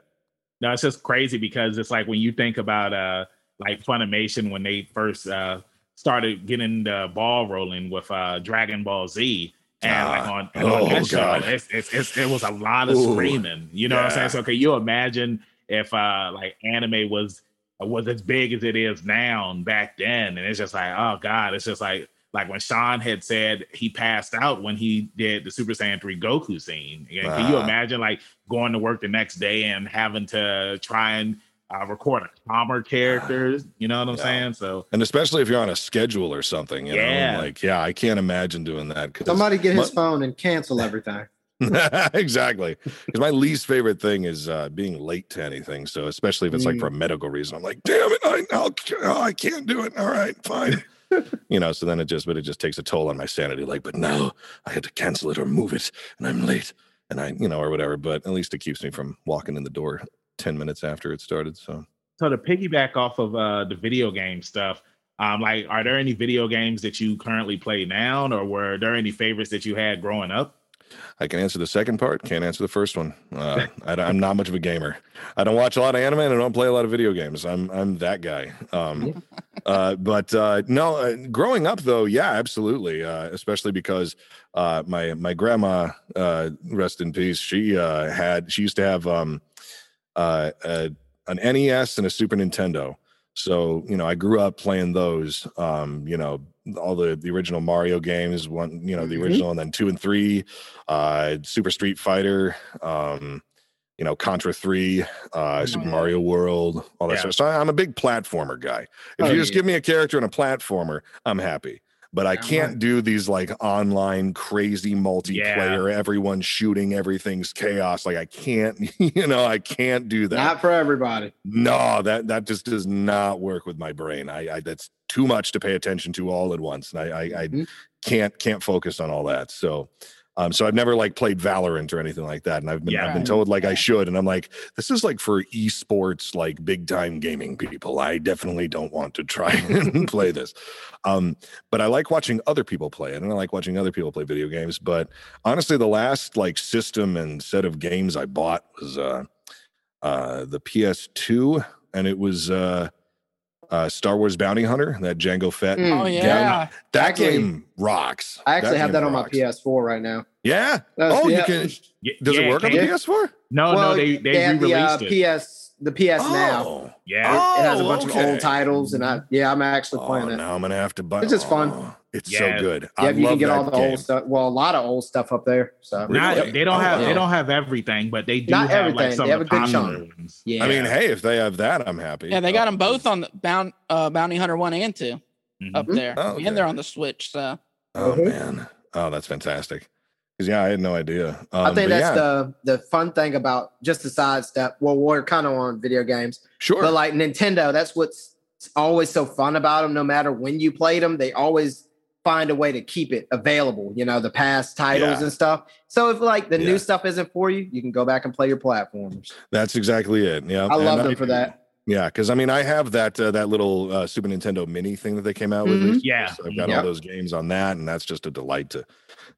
no it's just crazy because it's like when you think about uh like funimation when they first uh started getting the ball rolling with uh dragon ball z and like Ah. on, Oh, on that show, God. it's, it's, it's, it was a lot of Ooh. screaming. You know what I'm saying? So can you imagine if uh like anime was was as big as it is now back then? And it's just like, oh God, it's just like like when Sean had said he passed out when he did the Super Saiyan 3 Goku scene. And Can you Ah. imagine like going to work the next day and having to try and uh, record a calmer characters? You know what I'm Yeah. saying? So And especially if you're on a schedule or something, you Yeah. know, like yeah, I can't imagine doing that. 'cause Somebody get his my- phone and cancel everything. exactly. Because my least favorite thing is uh, being late to anything. So especially if it's like Mm. for a medical reason, I'm like, damn it, I, I'll, oh, I can't do it. All right, fine. you know, so then it just, but it just takes a toll on my sanity. Like, but now I had to cancel it or move it, and I'm late, and I, you know, or whatever. But at least it keeps me from walking in the door ten minutes after it started. So so to piggyback off of uh the video game stuff um like are there any video games that you currently play now or were there any favorites that you had growing up I can answer the second part. Can't answer the first one. Uh, I, am not much of a gamer. I don't watch a lot of anime and I don't play a lot of video games. I'm I'm that guy. Um, uh, but uh, no, uh, growing up though, yeah, absolutely. Uh, especially because uh, my my grandma, uh, rest in peace, she uh, had she used to have um, uh, uh, an NES and a Super Nintendo. So you know, I grew up playing those. Um, you know, all the the original Mario games, one you know the Mhm. original, and then two and three, uh, Super Street Fighter, um, you know, Contra three, uh, Super Mhm. Mario World, all that Yeah. stuff. So I'm a big platformer guy. If Oh, you just yeah. give me a character and a platformer, I'm happy. But I can't do these like online crazy multiplayer, everyone's shooting, everything's chaos. Like I can't, you know, I can't do that. Not for everybody. no, that that just does not work with my brain. I, I that's too much to pay attention to all at once, and I I, I Mhm. can't can't focus on all that. So. Um, so I've never like played Valorant or anything like that, and I've been I've been told like I should, and I'm like, this is like for esports, like big time gaming people. I definitely don't want to try and play this. Um, but I like watching other people play it, and I like watching other people play video games. But honestly, the last like system and set of games I bought was uh, uh, the PS2, and it was uh, uh, Star Wars Bounty Hunter, that Jango Fett. Mm. Oh yeah. That Actually- game rocks. I actually have that on my. PS4 right now. Yeah. That's- oh, yeah. you can. Does yeah, it work on the PS4? No, no, they they, have the uh, re-released it. PS the PS now. Oh. Yeah. It, it has a Oh, bunch of old titles, and I yeah, I'm actually Oh, playing it. now I'm gonna have to buy. It's just fun. Oh, it's Yeah. so good. Yeah, I you love can get all the game. old stuff. Well, a lot of old stuff up there. So Not, Really? they don't Oh, have wow. they don't have everything, but they do Not have everything. like some They have of a good chunk. ones. yeah, I mean, hey, if they have that, I'm happy. Yeah, they got them Oh, both on the bound, uh, Bounty Hunter one and two Mhm. up there, Oh, okay. and they're on the Switch. So Oh Mhm. man. Oh, that's fantastic. Because yeah, I had no idea. Um, I think that's yeah, the the fun thing about just the sidestep. Well, we're kind of on video games, sure. but like Nintendo, that's what's always so fun about them. No matter when you played them, they always find a way to keep it available. You know, the past titles Yeah. and stuff. So if like the Yeah. new stuff isn't for you, you can go back and play your platforms. that's exactly it. Yeah, I love them for that. Yeah, because I mean, I have that uh, that little uh, Super Nintendo Mini thing that they came out with. Mhm. recently, Yeah. so I've got Yep. all those games on that, and that's just a delight to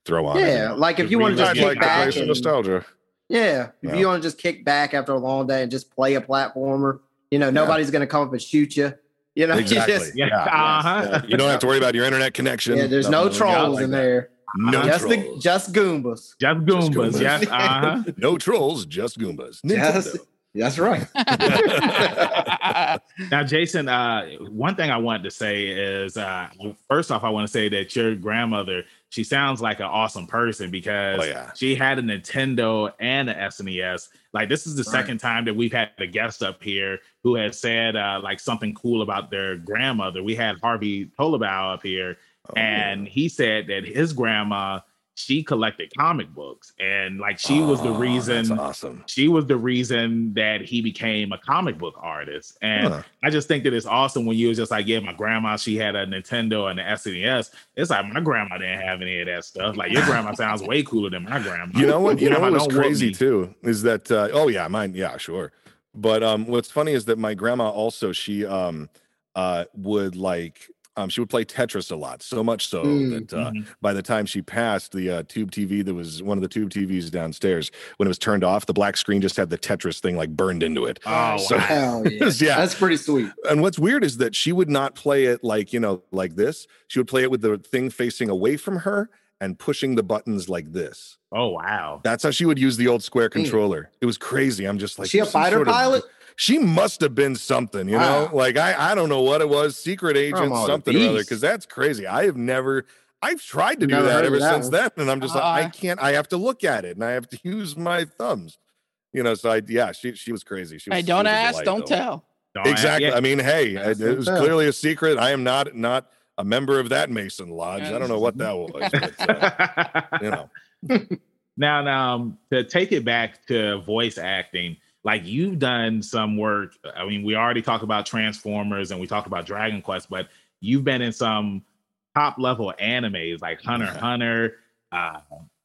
throw on. Yeah, every now like if you want to just kick like to play back some and nostalgia. Yeah, if Yeah. you want to just kick back after a long day and just play a platformer, you know, nobody's going to come up and shoot you. You know, you Exactly. just- Yeah. Yeah. uh-huh. Yeah, You don't have to worry about your internet connection. yeah, there's no Nothing trolls like in that. there. No just the trolls. just Goombas. Just Goombas. Goombas. Yes. Uh-huh. no trolls, just Goombas. Yes. Nintendo. That's right. Now, Jason, uh, one thing I wanted to say is uh, first off, I want to say that your grandmother, she sounds like an awesome person because Oh, yeah. she had a Nintendo and an SNES. Like, this is the Right. second time that we've had a guest up here who has said uh, like something cool about their grandmother. We had Harvey Tolibao up here, Oh, and he said that his grandma she collected comic books and like she was the Oh, reason awesome. she was the reason that he became a comic book artist. And Huh. I just think that it's awesome when you was just like, yeah, my grandma, she had a Nintendo and an SNES. It's like my grandma didn't have any of that stuff. Like your grandma sounds way cooler than my grandma. You know what? You know Grandma what was crazy too is that uh, oh yeah, mine yeah sure. But um, what's funny is that my grandma also she um uh would like um she would play Tetris a lot, so much so Mm, that uh, Mhm. by the time she passed the uh, tube TV that was one of the tube TVs downstairs when it was turned off, the black screen just had the Tetris thing like burned into it. Oh, So- wow. Yeah. Yeah. That's pretty sweet. And what's weird is that she would not play it like, you know, like this. She would play it with the thing facing away from her and pushing the buttons like this. Oh wow. That's how she would use the old square Hmm. controller. It was crazy. I'm just like, she a fighter sort of- pilot? She must have been something, you know? Wow. Like I, I don't know what it was, secret agent, something or other, because that's crazy. I have never I've tried to do Never that ever that since then. And I'm just like, I Uh, can't, I have to look at it and I have to use my thumbs. You know, so I yeah, she she was crazy. She was, hey, don't was ask, delight, don't though. tell. Don't ask- Exactly. yeah. I mean, hey, That's it, it was fair. clearly a secret. I am not not a member of that Mason Lodge. I don't know what that was. But, uh, you know, now, now um, to take it back to voice acting, like you've done some work. I mean, we already talked about Transformers and we talked about Dragon Quest, but you've been in some top level animes like Hunter x Yeah. Hunter, uh,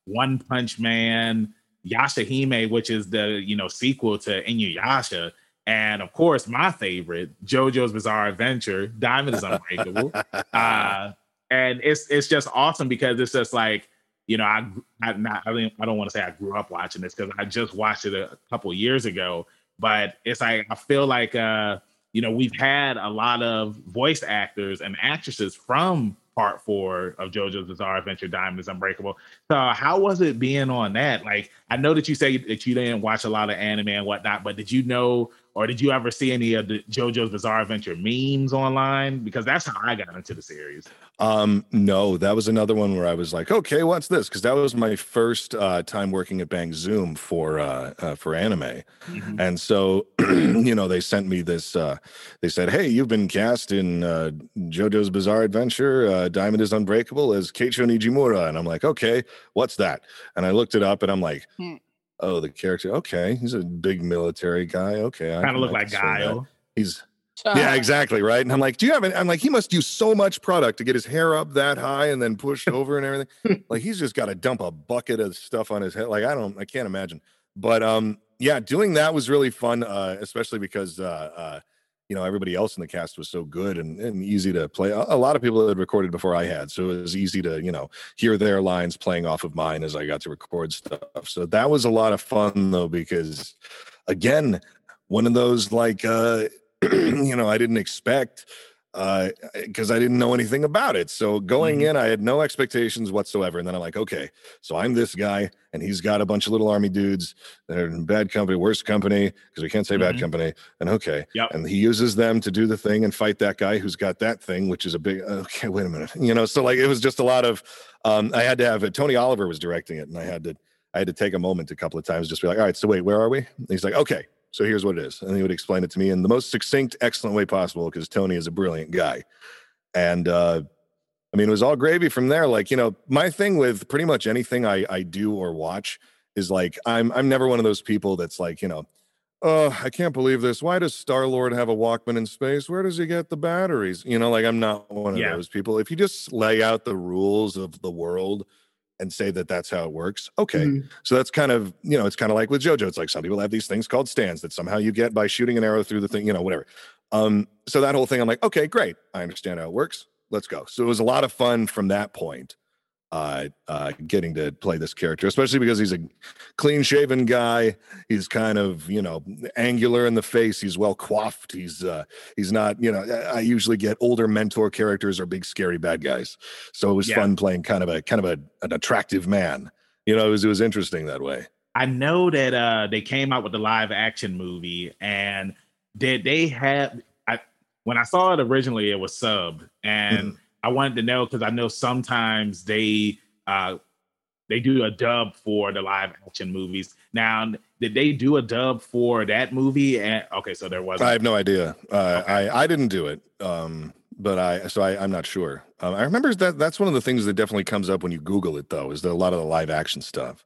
One Punch Man, Yashahime, which is the you know sequel to Inuyasha. And of course, my favorite, JoJo's Bizarre Adventure, Diamond is Unbreakable uh, and it's it's just awesome because it's just like you know I I not I, mean, I don't want to say I grew up watching this because I just watched it a couple years ago, but it's like I feel like uh you know we've had a lot of voice actors and actresses from part four of JoJo's Bizarre Adventure Diamond is Unbreakable. So how was it being on that? Like I know that you say that you didn't watch a lot of anime and whatnot, but did you know or did you ever see any of the JoJo's Bizarre Adventure memes online? Because that's how I got into the series. Um, no, that was another one where I was like, okay, what's this? Because that was my first uh, time working at Bang Zoom for uh, uh, for anime, Mhm. and so you know they sent me this. Uh, they said, hey, you've been cast in uh, JoJo's Bizarre Adventure. Uh, Diamond is Unbreakable as Keicho Nijimura, and I'm like, okay, what's that? And I looked it up, and I'm like. Hmm. Oh, the character. Okay, he's a big military guy. Okay, I Kind can- of look like can. Guile. He's Uh, yeah, exactly. Right. And I'm like, do you have it? I'm like, he must use so much product to get his hair up that high and then pushed over and everything. like he's just got to dump a bucket of stuff on his head. Like, I don't, I can't imagine. But um, yeah, doing that was really fun, uh, especially because uh, uh, you know, everybody else in the cast was so good and, and easy to play. A, a lot of people had recorded before I had, so it was easy to, you know, hear their lines playing off of mine as I got to record stuff. So that was a lot of fun though, because again, one of those like uh you know i didn't expect uh because i didn't know anything about it so going Mhm. in i had no expectations whatsoever and then i'm like okay so i'm this guy and he's got a bunch of little army dudes They're in bad company worst company because we can't say bad Mhm. company and okay Yep. and he uses them to do the thing and fight that guy who's got that thing which is a big okay wait a minute you know so like it was just a lot of um i had to have it tony oliver was directing it and i had to i had to take a moment a couple of times just be like all right so wait where are we and he's like okay so here's what it is. And he would explain it to me in the most succinct excellent way possible because tony is a brilliant guy. And uh i mean it was all gravy from there. Like you know my thing with pretty much anything i i do or watch is like i'm i'm never one of those people that's like you know oh i can't believe this. Why does star lord have a walkman in space? Where does he get the batteries? You know like i'm not one of Yeah. those people. If you just lay out the rules of the world and say that that's how it works okay Mhm. so that's kind of, you know, it's kind of like with JoJo. It's like some people have these things called stands that somehow you get by shooting an arrow through the thing, you know, whatever. Um, so that whole thing, I'm like, okay, great. I understand how it works. Let's go. So it was a lot of fun from that point, uh, uh, getting to play this character, especially because he's a clean shaven guy. He's kind of, you know, angular in the face. He's well coiffed. He's, uh, he's not, you know, I usually get older mentor characters or big scary bad guys. So it was Yeah. fun playing kind of a, kind of a, an attractive man. You know, it was, it was interesting that way. I know that uh they came out with the live action movie and did they have I when I saw it originally it was subbed and I wanted to know because I know sometimes they uh they do a dub for the live action movies. Now, did they do a dub for that movie? And okay, so there was I have no idea. Uh, Okay. I I didn't do it, um, but I so I I'm not sure. Um, I remember that that's one of the things that definitely comes up when you Google it, though, is that a lot of the live action stuff.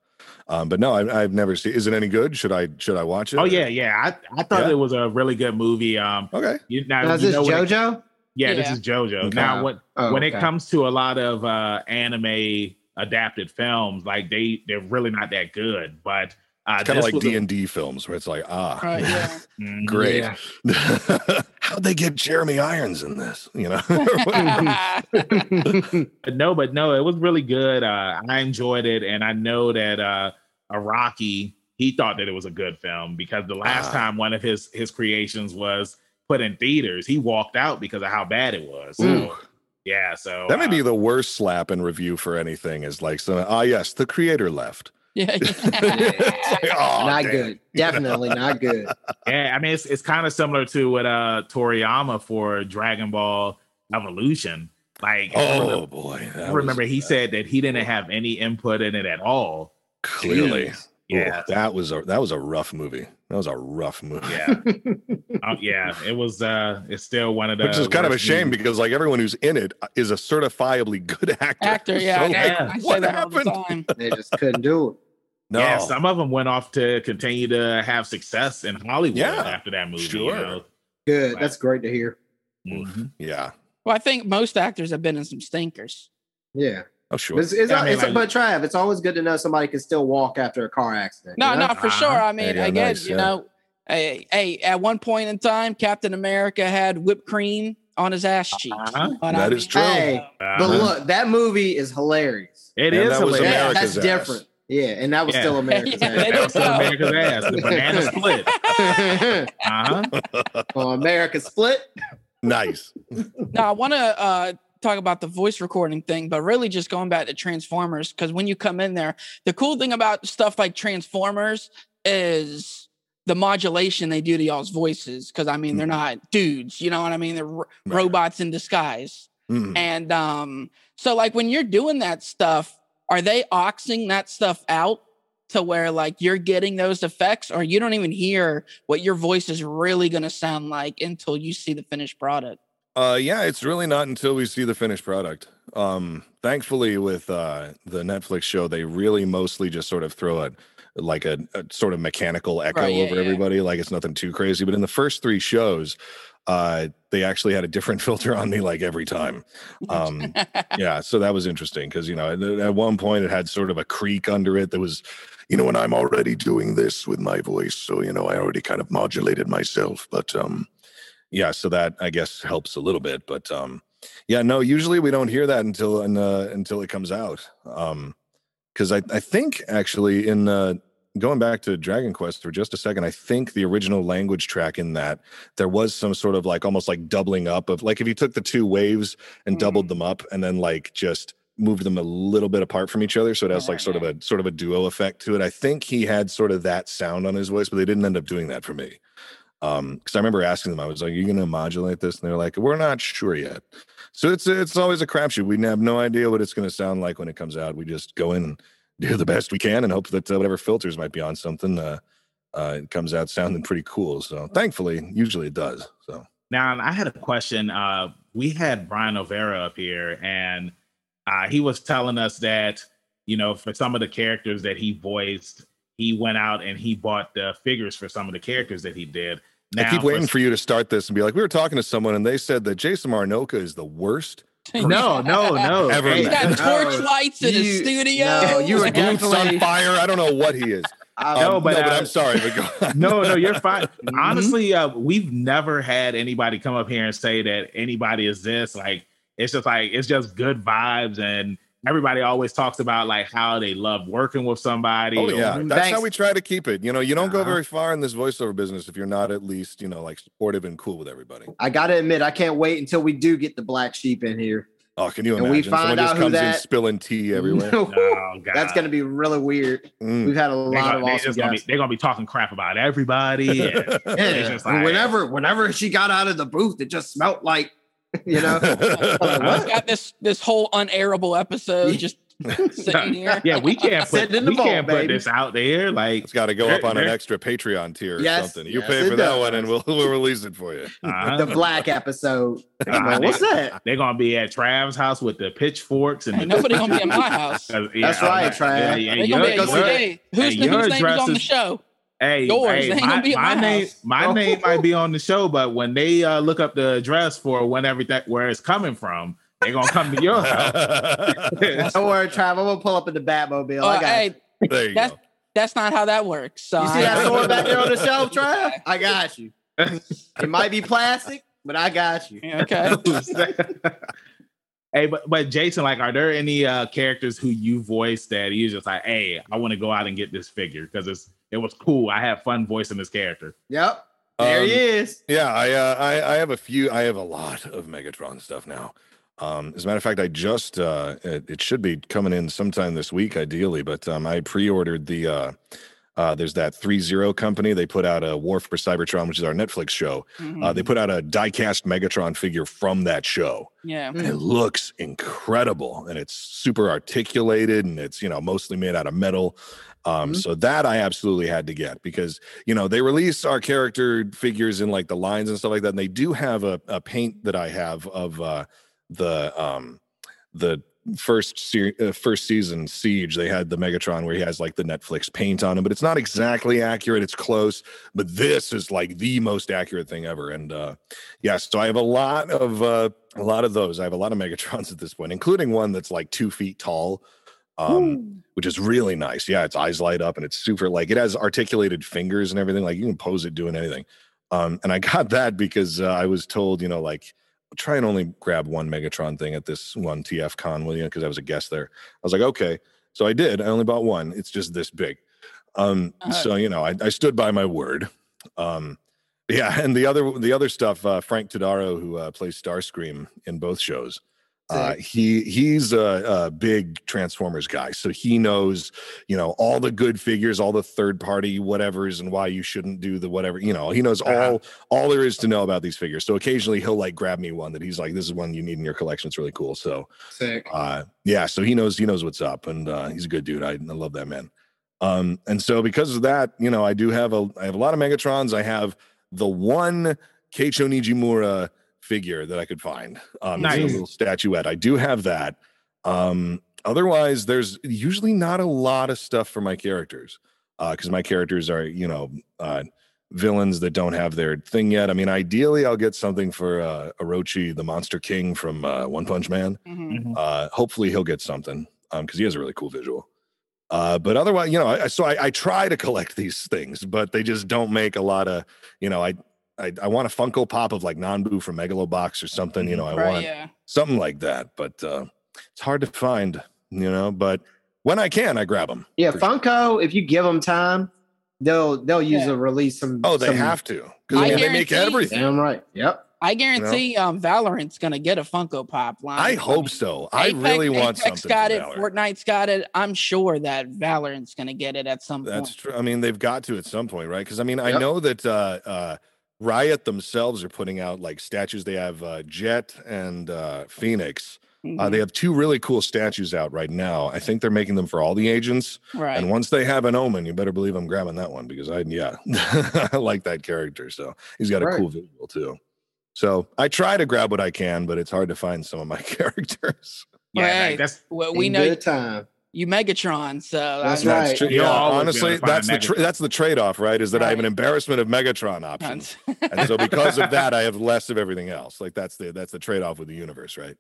Um, but no, I, I've never seen. Is it any good? Should I should I watch it? Oh or- yeah, yeah. I, I thought Yeah? it was a really good movie. Um, Okay. you, now, Now, is you this know when it- JoJo? yeah, this is JoJo. Okay. Now, what Oh, when it comes to a lot of uh anime adapted films, like they they're really not that good. But uh, It's kind of like D and D films where it's like, ah, Right, yeah. Great. Yeah. How'd they get Jeremy Irons in this? You know. No, but no, it was really good. Uh, I enjoyed it, and I know that uh, Araki he thought that it was a good film because the last Ah. time one of his his creations was put in theaters, he walked out because of how bad it was. So, yeah, so That may uh, be the worst slap in review for anything. Is like, so, ah, yes, the creator left. yeah. Aw, not damn. good. Definitely not good. Yeah, I mean it's it's kind of similar to what uh Toriyama for Dragon Ball Evolution. Like I Oh remember- boy, I that was remember he said that he didn't have any input in it at all. clearly. Jeez. Ooh, Yeah. that was a that was a rough movie. That was a rough movie. Yeah. Uh, yeah, it was uh it's still one of the Which is kind of a shame movies. because like everyone who's in it is a certifiably good actor. Actor, yeah. So, I, like, yeah. What that all the happened? they just couldn't do it. No, Yeah, some of them went off to continue to have success in Hollywood Yeah, after that movie. sure. You know? Good. That's great to hear. Mhm. yeah. Well, I think most actors have been in some stinkers. Yeah. Oh sure. But it's, it's, Yeah, I mean, it's like- but Trav, it's always good to know somebody can still walk after a car accident. No, you know? no, for Uh-huh. sure. I mean, There you go, again, nice, you yeah. know, hey, hey, at one point in time, Captain America had whipped cream on his ass cheeks. Uh-huh. That I is mean, true. Hey, but Uh-huh. look, that movie is hilarious. It And is that was hilarious. Yeah, America's that's ass. different. Yeah, and that was Yeah. still America's Yeah, ass. That was did so. America's ass. The banana split. Uh-huh. oh, America split. nice. Now, I want to uh, talk about the voice recording thing, but really just going back to Transformers, because when you come in there, the cool thing about stuff like Transformers is the modulation they do to y'all's voices because I mean they're Mm-hmm. not dudes, you know what I mean? They're ro- robots in disguise. Mhm. And um, so like when you're doing that stuff, are they oxing that stuff out to where like you're getting those effects, or you don't even hear what your voice is really gonna sound like until you see the finished product? Uh, yeah, it's really not until we see the finished product. Um, thankfully, with uh, the Netflix show, they really mostly just sort of throw it like a, a sort of mechanical echo Right, yeah, over yeah. everybody, like it's nothing too crazy. But in the first three shows, uh, they actually had a different filter on me like every time. Um, yeah, so that was interesting because you know at, at one point it had sort of a creak under it that was, you know, and I'm already doing this with my voice, so you know I already kind of modulated myself, but um, yeah, so that I guess helps a little bit, but um, yeah, no, usually we don't hear that until uh, until it comes out, um, because I I think actually in uh, going back to Dragon Quest for just a second, I think the original language track in that there was some sort of like almost like doubling up of like if you took the two waves and doubled them up and then like just moved them a little bit apart from each other so it has like sort of a sort of a duo effect to it. I think he had sort of that sound on his voice but they didn't end up doing that for me um because i remember asking them i was like are you going to modulate this and they're like we're not sure yet so it's it's always a crapshoot we have no idea what it's going to sound like when it comes out we just go in and do the best we can and hope that uh, whatever filters might be on something uh uh, it comes out sounding pretty cool. So thankfully, usually it does. So Now, I had a question. Uh, we had Brian Overa up here, and uh, he was telling us that you know for some of the characters that he voiced, he went out and he bought the figures for some of the characters that he did. I keep waiting for you to start this and be like, we were talking to someone and they said that Jason Marnocha is the worst. No, no, no. Ever He's met. got torch No, lights in his studio. no, you were Boots on definitely- fire. I don't know what he is. I- No, Um, but, no, but uh, I'm sorry. But go no, no, you're fine. Mhm. Honestly, uh, we've never had anybody come up here and say that anybody is this. Like, it's just like it's just good vibes, and everybody always talks about like how they love working with somebody. Oh or- yeah, that's Thanks. how we try to keep it. You know, you don't go Uh-huh. very far in this voiceover business if you're not at least, you know, like supportive and cool with everybody. I gotta admit, I can't wait until we do get the black sheep in here. Oh, can you And imagine? we Someone find just out who comes in that- spilling tea everywhere. Oh, God. That's gonna be really weird. Mm. We've had a They lot gonna- of they awesome just gonna be, guests. they're gonna be talking crap about everybody. and Yeah. just like- whenever, whenever she got out of the booth, it just smelled like, you know. He's got this this whole unairable episode just sitting here. yeah, we can't put Sitting in the we vault, can't put this out there. Like, It's got to go up on an extra Patreon tier or Yes, something. You yes, pay for that does. one, and we'll we'll release it for you. uh-huh. the black episode. Uh, What's they- that? They're gonna be at Trav's house with the pitchforks and Ain't the, nobody gonna be in my house. Uh, That's right, Trav. Yeah, yeah, They your- gonna be at, your- hey, who's, hey, whose your name is on the show? Hey, Yours, hey, my, gonna be at my my name, my Oh. name might be on the show, but when they uh, look up the address for when everything where it's coming from, they're gonna come to your house. Don't worry, Trav. I'm gonna pull up in the Batmobile. Uh, I got hey, you. there you that's go. that's not how that works. So You see I- that sword back there on the shelf, Trav? I got you. It might be plastic, but I got you. Yeah, okay. hey, but but Jason, like, are there any uh characters who you voiced that you just like, hey, I want to go out and get this figure because it's it was cool. I had fun voicing this character. Yep. There he Um, is. Yeah, I, uh, I I have a few. I have a lot of Megatron stuff now. Um, as a matter of fact, I just uh, it, it should be coming in sometime this week, ideally. But um, I pre-ordered the. Uh, uh, there's that three zero company. They put out a War for Cybertron, which is our Netflix show. Uh, Mhm. they put out a diecast Megatron figure from that show. yeah. and it looks incredible and it's super articulated and it's you know mostly made out of metal um Mhm. so that i absolutely had to get because you know they release our character figures in like the lines and stuff like that and they do have a, a paint that i have of uh the um the first se- uh, first season siege they had the megatron where he has like the netflix paint on him but it's not exactly accurate it's close but this is like the most accurate thing ever and uh yes so i have a lot of uh a lot of those i have a lot of megatrons at this point including one that's like two feet tall um which is really nice. Yeah its eyes light up and it's super like it has articulated fingers and everything like you can pose it doing anything. Um and i got that because uh, i was told you know like try and only grab one megatron thing at this one tf con will you? Because i was a guest there. I was like okay. So i did. I only bought one. It's just this big. Um Uh-huh. so you know I, I stood by my word. Um yeah and the other the other stuff uh frank todaro who uh, plays starscream in both shows Uh, he he's a, a big Transformers guy, so he knows you know all the good figures, all the third party whatevers, and why you shouldn't do the whatever. You know, he knows Uh-huh. all all there is to know about these figures. So occasionally he'll like grab me one that he's like, "This is one you need in your collection. It's really cool." So Sick. uh yeah so he knows he knows what's up and uh he's a good dude i, I love that man um and so because of that you know i do have a i have a lot of megatrons i have the one keicho nijimura figure that i could find um it's a Nice. little statuette i do have that um otherwise there's usually not a lot of stuff for my characters uh because my characters are you know uh villains that don't have their thing yet i mean ideally i'll get something for uh orochi the monster king from uh one punch man Mhm. uh, hopefully he'll get something um because he has a really cool visual. Uh, but otherwise, you know, I, I- so I, I try to collect these things, but they just don't make a lot of, you know, I I, I want a Funko Pop of like Nanbu from Megalobox or something, you know, I Right, want yeah. something like that, but uh, it's hard to find, you know. But when I can, I grab them. Yeah, For Funko. If you give them time, they'll they'll use Yeah. a release some. Oh, they some- have to because they make everything. Damn right. Yep. I guarantee um Valorant's gonna get a Funko Pop line. I hope so. I Apex- really want Apex something. got from it. Valorant. Fortnite's got it. I'm sure that Valorant's gonna get it at some point. That's point. true. I mean, they've got to at some point, right? Because I mean, I know that uh, uh, Riot themselves are putting out like statues. They have uh, Jet and uh, Phoenix. Uh, Mhm. they have two really cool statues out right now. I think they're making them for all the agents. right. And once they have an Omen, you better believe I'm grabbing that one because I, yeah, I like that character. So he's got a Right. cool visual too. So I try to grab what I can, but it's hard to find some of my characters. Yeah, Right. like, that's well, we know good time. You Megatron, so That's I mean, right. That's true. Yeah, honestly, able to find that's the tra- that's the trade off, right? Is that I have an embarrassment of Megatron options. and so because of that, I have less of everything else. Like that's the that's the trade off with the universe, right?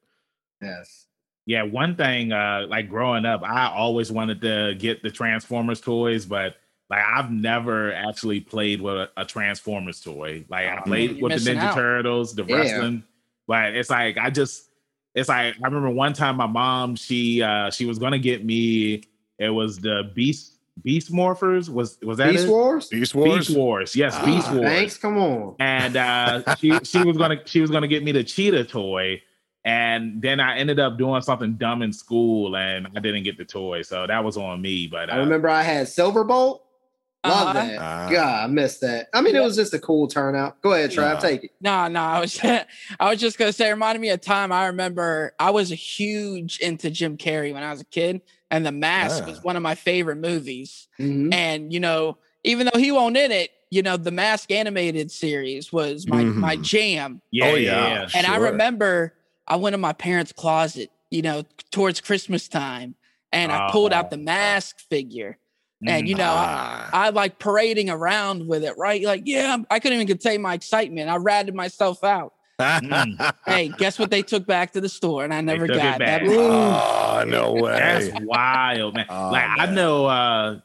Yes. Yeah, one thing, uh, like growing up, I always wanted to get the Transformers toys, but like I've never actually played with a, a Transformers toy. Like I Oh, played you're with the Ninja out. Turtles, the Yeah. wrestling, but it's like I just, it's like I remember one time my mom, she uh she was gonna get me. It was the Beast Beast Morphers. Was was that Beast it? Wars. Beast Wars. Beast Wars. Yes, Ah, Beast Wars Thanks. Come on. and uh, she she was gonna she was gonna get me the cheetah toy, and then I ended up doing something dumb in school, and I didn't get the toy, so that was on me. But uh, I remember I had Silverbolt. Love Uh-huh. that. Ah. God, I missed that. I mean, it was just a cool turnout. Go ahead, Trav. Nah. Take it. No, no, I was I was just gonna say, it reminded me of a time I remember I was a huge into Jim Carrey when I was a kid, and The Mask Ah. was one of my favorite movies. Mhm. And you know, even though he won't in it, you know, the Mask animated series was my my Mhm. jam. yeah, Oh, yeah, yeah. And I remember I went in my parents' closet, you know, towards Christmas time, and I pulled out the mask figure. And you know, I, Ah. I like parading around with it, right? Like, yeah, I couldn't even contain my excitement. I ratted myself out. Mm. Hey, guess what they took back to the store, and I never took it got that. oh no way! That's wild, man. Oh, like I man. know uh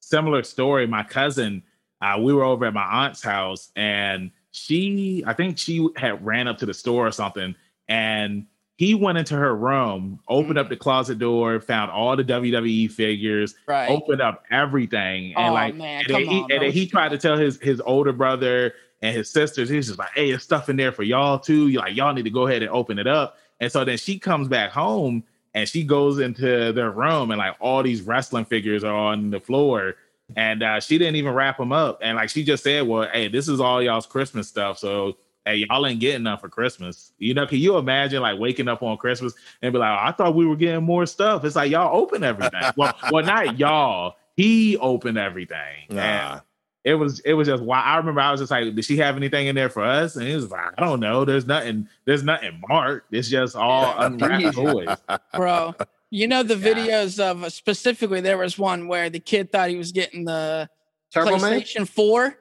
similar story. My cousin, uh, we were over at my aunt's house, and she, I think she had ran up to the store or something, and he went into her room, opened up the closet door, found all the WWE figures, Right. opened up everything, and oh like, man, and then, he, on. and then he tried to tell his his older brother and his sisters. He's just like, "Hey, there's stuff in there for y'all too. You're like, y'all need to go ahead and open it up." And so then she comes back home and she goes into their room and like all these wrestling figures are on the floor and uh, she didn't even wrap them up and like she just said well hey this is all y'all's christmas stuff so hey y'all ain't getting enough for christmas you know can you imagine like waking up on christmas and be like i thought we were getting more stuff it's like y'all open everything well well not y'all he opened everything And Nah. it was it was just why I remember I was just like, did she have anything in there for us? And he was like, I don't know. There's nothing. There's nothing marked. It's just all unwrapped toys. bro. You know the Yeah. videos of specifically there was one where the kid thought he was getting the Turbo Man. PlayStation 4.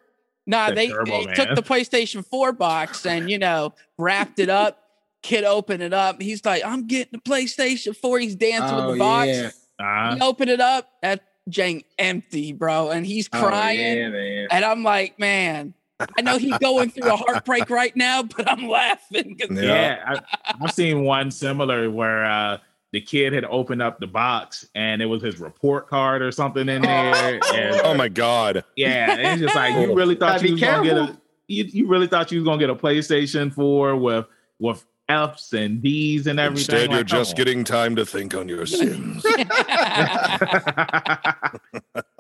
Nah, The they, Turbo they took the PlayStation 4 box and you know wrapped it up. Kid opened it up. He's like, I'm getting the PlayStation 4. He's dancing with Oh the box. yeah. Uh, He opened it up. That jank empty, bro. And he's Oh, crying. yeah. And I'm like, man, I know he's going through a heartbreak right now, but I'm laughing. 'cause- Yeah. yeah, I, I've seen one similar where uh, the kid had opened up the box and it was his report card or something in oh. there. And Oh my god! yeah, and it's just like you oh. really thought you be was gonna get a you, you really thought you was gonna get a PlayStation 4 with with F's and D's and everything. Instead, you're just on. getting time to think on your sins.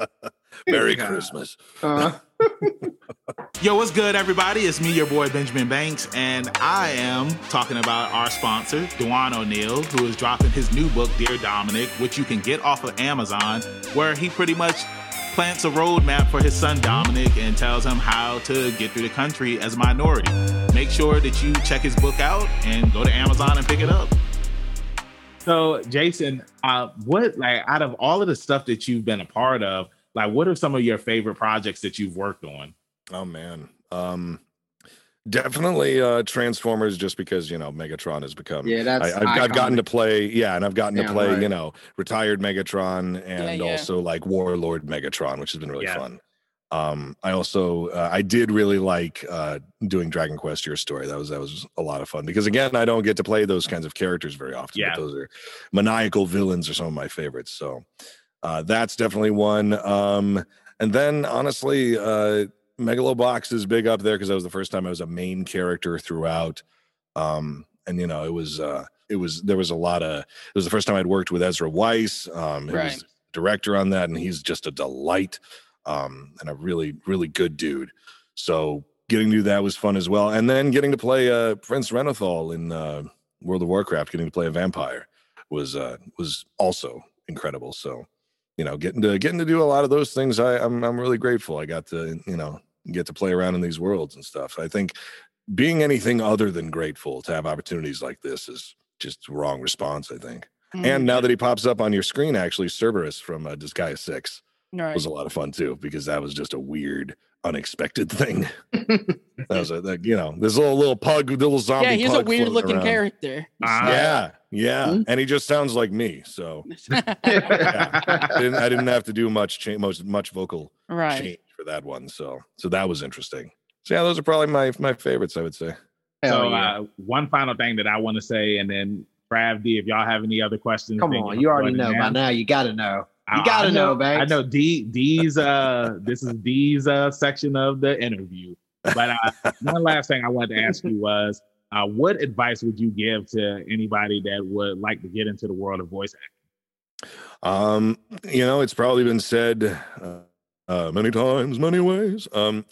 Merry God. Christmas. Uh, Yo, what's good, everybody? It's me, your boy Benjamin Banks, and I am talking about our sponsor, Dewan O'Neill, who is dropping his new book, Dear Dominic, which you can get off of Amazon, where he pretty much plants a roadmap for his son Dominic and tells him how to get through the country as a minority. Make sure that you check his book out and go to Amazon and pick it up. So, Jason, uh, what like out of all of the stuff that you've been a part of, like what are some of your favorite projects that you've worked on? Oh man. Um definitely uh Transformers just because, you know, Megatron has become yeah, that's. I, I've, I've gotten to play, yeah, and I've gotten to play, right. you know, retired Megatron and yeah. also like Warlord Megatron, which has been really Yeah. fun. Um, I also uh, I did really like uh, doing Dragon Quest Your Story. That was that was a lot of fun because again, I don't get to play those kinds of characters very often. Yeah. But those are maniacal villains are some of my favorites. So uh, that's definitely one. Um, and then honestly, uh, Megalobox is big up there because that was the first time I was a main character throughout. Um, and you know, it was uh, it was there was a lot of it was the first time I'd worked with Ezra Weisz. Um, Right. was director on that, and he's just a delight um, and a really really good dude. So getting to do that was fun as well, and then getting to play uh, Prince Renathal in uh, World of Warcraft, getting to play a vampire was uh, was also incredible. So you know, getting to getting to do a lot of those things, I, I'm I'm really grateful. I got to you know get to play around in these worlds and stuff. I think being anything other than grateful to have opportunities like this is just the wrong response. I think. Mm, And now that he pops up on your screen, actually, Cerberus from uh, Disgaea Six right. was a lot of fun too because that was just a weird, unexpected thing. that was a that, you know this little little pug, little zombie. yeah, he's a weird looking around. character. Ah. Yeah, yeah, Mhm. and he just sounds like me. So I didn't, I didn't have to do much change, much much vocal right. change for that one. So so that was interesting. So yeah, those are probably my my favorites. I would say. Hell so yeah. uh, one final thing that I want to say, and then Trav D, if y'all have any other questions, Come on, you already know and by now. You got to know. You gotta I know, I Banks. know D D's uh this is D's uh section of the interview. But uh one last thing I wanted to ask you was uh what advice would you give to anybody that would like to get into the world of voice acting? Um, you know, it's probably been said uh, uh, many times, many ways. Um,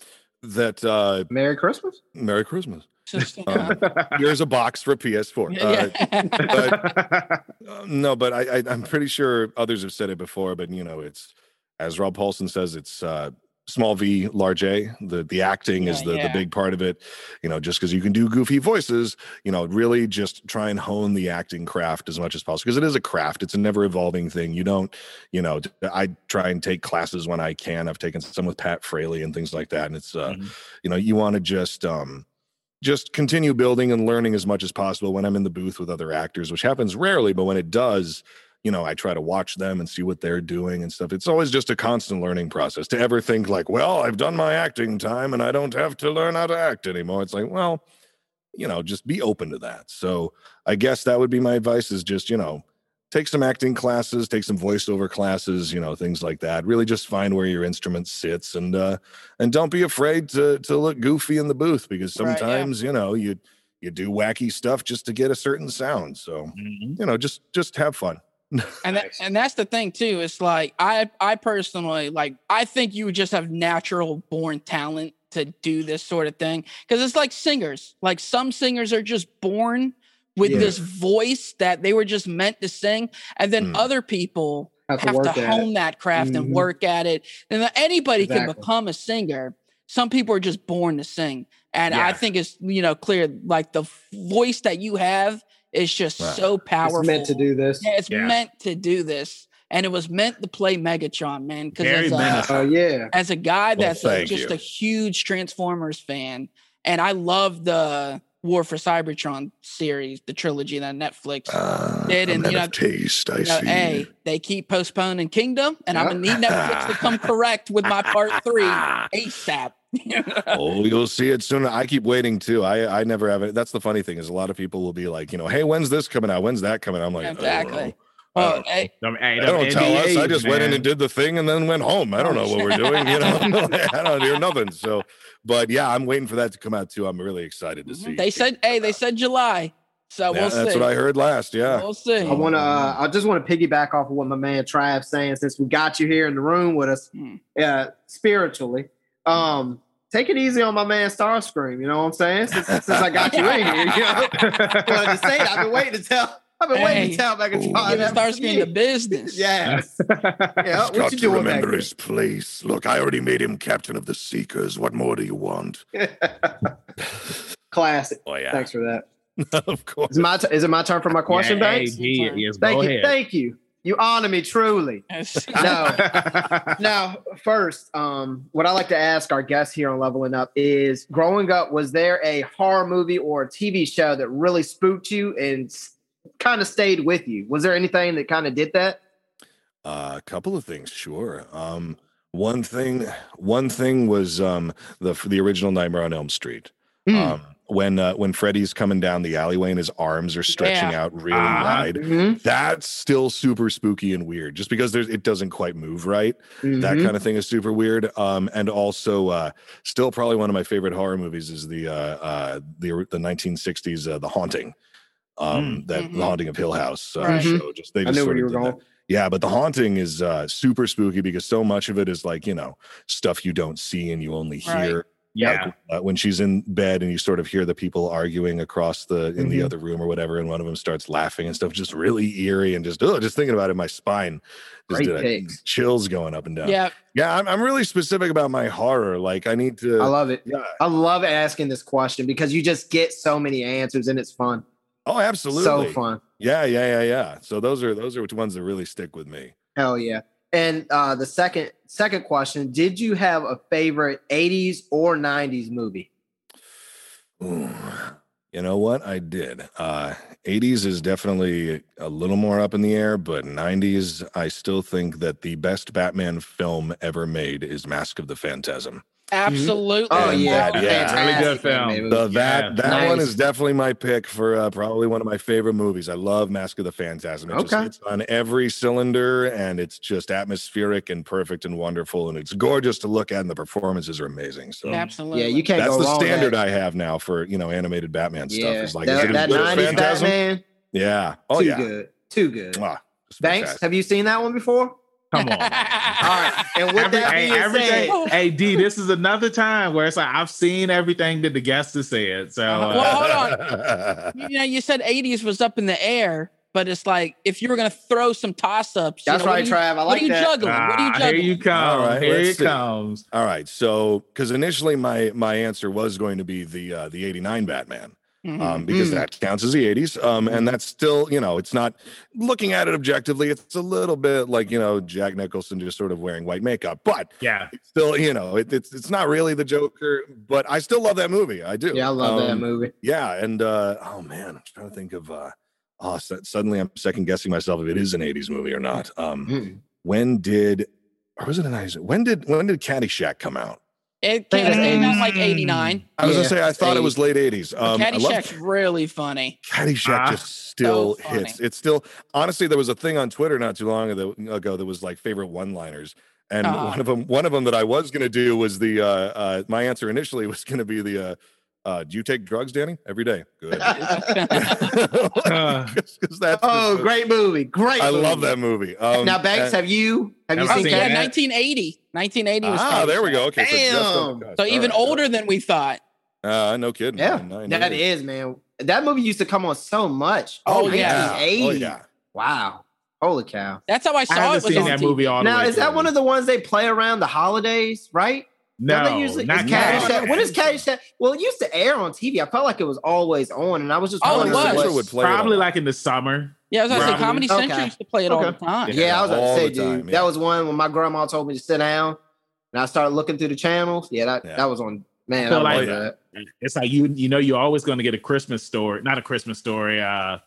that uh, Merry Christmas. Merry Christmas. Just, Um, Here's a box for PS4. Uh, yeah. Uh, no, but I, I I'm pretty sure others have said it before. But you know, it's as Rob Paulsen says, it's uh, small V, large A. The the acting is Yeah, the the yeah. big part of it. You know, just because you can do goofy voices, you know, really just try and hone the acting craft as much as possible because it is a craft. It's a never evolving thing. You don't, you know, I try and take classes when I can. I've taken some with Pat Fraley and things like that, and it's uh, Mhm. you know, you want to just um just continue building and learning as much as possible when I'm in the booth with other actors, which happens rarely, but when it does, you know, I try to watch them and see what they're doing and stuff. It's always just a constant learning process to ever think like, well, I've done my acting time and I don't have to learn how to act anymore. It's like, well, you know, just be open to that. So I guess that would be my advice is just, you know, take some acting classes, take some voiceover classes, you know, things like that. Really just find where your instrument sits and uh and don't be afraid to to look goofy in the booth because Right, yeah. sometimes, you know, you you do wacky stuff just to get a certain sound. So, Mhm. you know, just just have fun. and that, and that's the thing too. It's like I I personally like I think you just have natural born talent to do this sort of thing because it's like singers. Like some singers are just born with Yeah. this voice that they were just meant to sing, and then Mm. other people Have to have work to at it. hone that craft and Mhm. work at it. And then anybody can become a singer. Some people are just born to sing. And I think it's, you know, clear like the voice that you have is just Right. so powerful. It's meant to do this. Yeah, it's Yeah. meant to do this. And it was meant to play Megatron, man. Because Very as, a- Oh yeah. as a guy Well, that's a, just you. a huge Transformers fan, and I love the War for Cybertron series, the trilogy that Netflix Uh, Did, and, you know, taste, I you know, see. hey, they keep postponing Kingdom, and I'm Yep. gonna need Netflix to come correct with my part three ASAP. oh, you'll see it soon. I keep waiting too. I I never have it. That's the funny thing is a lot of people will be like, you know, hey, when's this coming out? When's that coming out? I'm like, Exactly. Oh, well, oh. hey, Them- hey, They don't tell us. I NDAs, just went in and did the thing and then went home. I don't know what we're doing. You know, I don't hear nothing. So, but yeah, I'm waiting for that to come out too. I'm really excited to see. they said, hey, they said July. So Yeah, we'll see. that's see. what I heard last. Yeah. We'll see. I want to. Uh, I just want to piggyback off of what my man Trav saying. Since we got you here in the room with us, Hmm. uh, spiritually, um, take it easy on my man Starscream. You know what I'm saying? Since, since I got you in here, you know. well, to say that, I've been waiting to tell. I've been waiting Hey. to tell Megatron. Giving that Starscream for the business. Yes. Yeah. He's What you doing back there? place. Look, I already made him captain of the Seekers. What more do you want? Classic. Oh yeah, Thanks for that. of course. Is my t- is it my turn for my question, yeah, Banks? hey, yes, Thank go you. ahead. Thank you. You honor me truly. No. now, first, um, what I like to ask our guests here on Leveling Up is growing up, was there a horror movie or a TV show that really spooked you and kind of stayed with you? Was there anything that kind of did that? Uh, a couple of things, sure. Um, one thing, one thing was um the the original Nightmare on Elm Street. Hmm. Um, when uh, when Freddy's coming down the alleyway and his arms are stretching Yeah. out really Uh-huh. wide. Mhm. That's still super spooky and weird, just because there's it doesn't quite move right. That Mhm. kind of thing is super weird. Um, and also, uh, still probably one of my favorite horror movies is the uh, uh, the the 1960s uh, The Haunting. Um, that Mhm. The Haunting of Hill House uh, Right. show. Just they I just knew sort where you of were did that. going. Yeah, but the haunting is uh, super spooky because so much of it is like you know stuff you don't see and you only Right. hear. yeah. Like, uh, when she's in bed and you sort of hear the people arguing across the in the Mhm. other room or whatever, and one of them starts laughing and stuff, just really eerie and just oh, just thinking about it, my spine just did a- chills going up and down. Yeah. yeah, I'm, I'm really specific about my horror. Like I need to. I love it. yeah. I love asking this question because you just get so many answers and it's fun. Oh, absolutely. So fun. Yeah, yeah, yeah, yeah. So those are those are the ones that really stick with me. Hell yeah. And uh, the second second question: Did you have a favorite '80s or '90s movie? Ooh. You know what? I did. Uh 80s is definitely a little more up in the air, but 90s, I still think that the best Batman film ever made is Mask of the Phantasm. Absolutely. Oh And yeah, that- yeah, really good film. The, that Yeah. that one is definitely my pick for uh, probably one of my favorite movies. I love Mask of the Phantasm. It just Okay. hits on every cylinder, and it's just atmospheric and perfect and wonderful, and it's gorgeous to look at, and the performances are amazing. So Absolutely. Yeah, you can't that's go the wrong. with standard that. I have now for you know animated Batman stuff. Yeah, Is like is that, it that good '90s Phantasm? Batman, Yeah. Oh too yeah. good, too good. Mwah. It's Banks, have you seen that one before? Come on. All right, and with Every, that hey, being everything, said, hey D, this is another time where it's like I've seen everything that the guest has said. So Uh-huh. uh, Well, hold you know, you said 80s was up in the air, but it's like if you were going to throw some toss ups. that's right, Trav. I like What are you that. juggling? what are you ah, juggling? here you come. All right, here let's it see. comes. All right. So, because initially my my answer was going to be the uh, the '89 Batman, Mhm. um, because Mm. that counts as the '80s, um, and that's still you know it's not looking at it objectively, it's a little bit like you know Jack Nicholson just sort of wearing white makeup, but Yeah. still you know it, it's it's not really the Joker, but I still love that movie. I do. Yeah, I love that Um, movie. Yeah, and uh, oh man, I'm trying to think of. Uh, oh, su- suddenly I'm second guessing myself if it is an '80s movie or not. Um, Mm. when did or was it an '90s? When did when did Caddyshack come out? It came it's out like 89. I was Yeah, gonna say I it's thought it was late '80s. Um, I love Caddyshack's really funny. Caddyshack. Ah. just still So hits. It's still honestly there was a thing on Twitter not too long ago, ago that was like favorite one-liners. And Ah. one of them, one of them that I was going to do was the. Uh, uh, my answer initially was going to be the. Uh, uh, do you take drugs, Danny? Every day. Good. Uh, Because that's. Oh, just- great movie! Great. I love that movie. Um, now, Banks, and- have you have you Have I seen seen yeah, that? Caddyshack? 1980. 1980 was Ah, there we go. Okay, so just on Damn. So even right, older right. than we thought. Uh, no kidding. Yeah, man. Nine that man. That movie used to come on so much. Oh, yeah. Oh yeah. Wow. Holy cow. That's how I I saw it was seen on that TV. movie all the Now, is that one of the ones they play around the holidays, right? No, Don't they usually, not Caddyshack. Caddyshack. What is Caddyshack? Well, it used to air on TV. I felt like it was always on, and I was just Oh, it was. what- would play Probably on. like in the summer. Yeah, I was gonna say Probably. Comedy Okay. Central used to play it all the time. Yeah, I was gonna say, the dude, time, yeah. that was one when my grandma told me to sit down, and I started looking through the channels. Yeah, that, Yeah. that was on. Man, Feel I like- that. It's like you you know you're always going to get a Christmas story, not a Christmas story. Uh,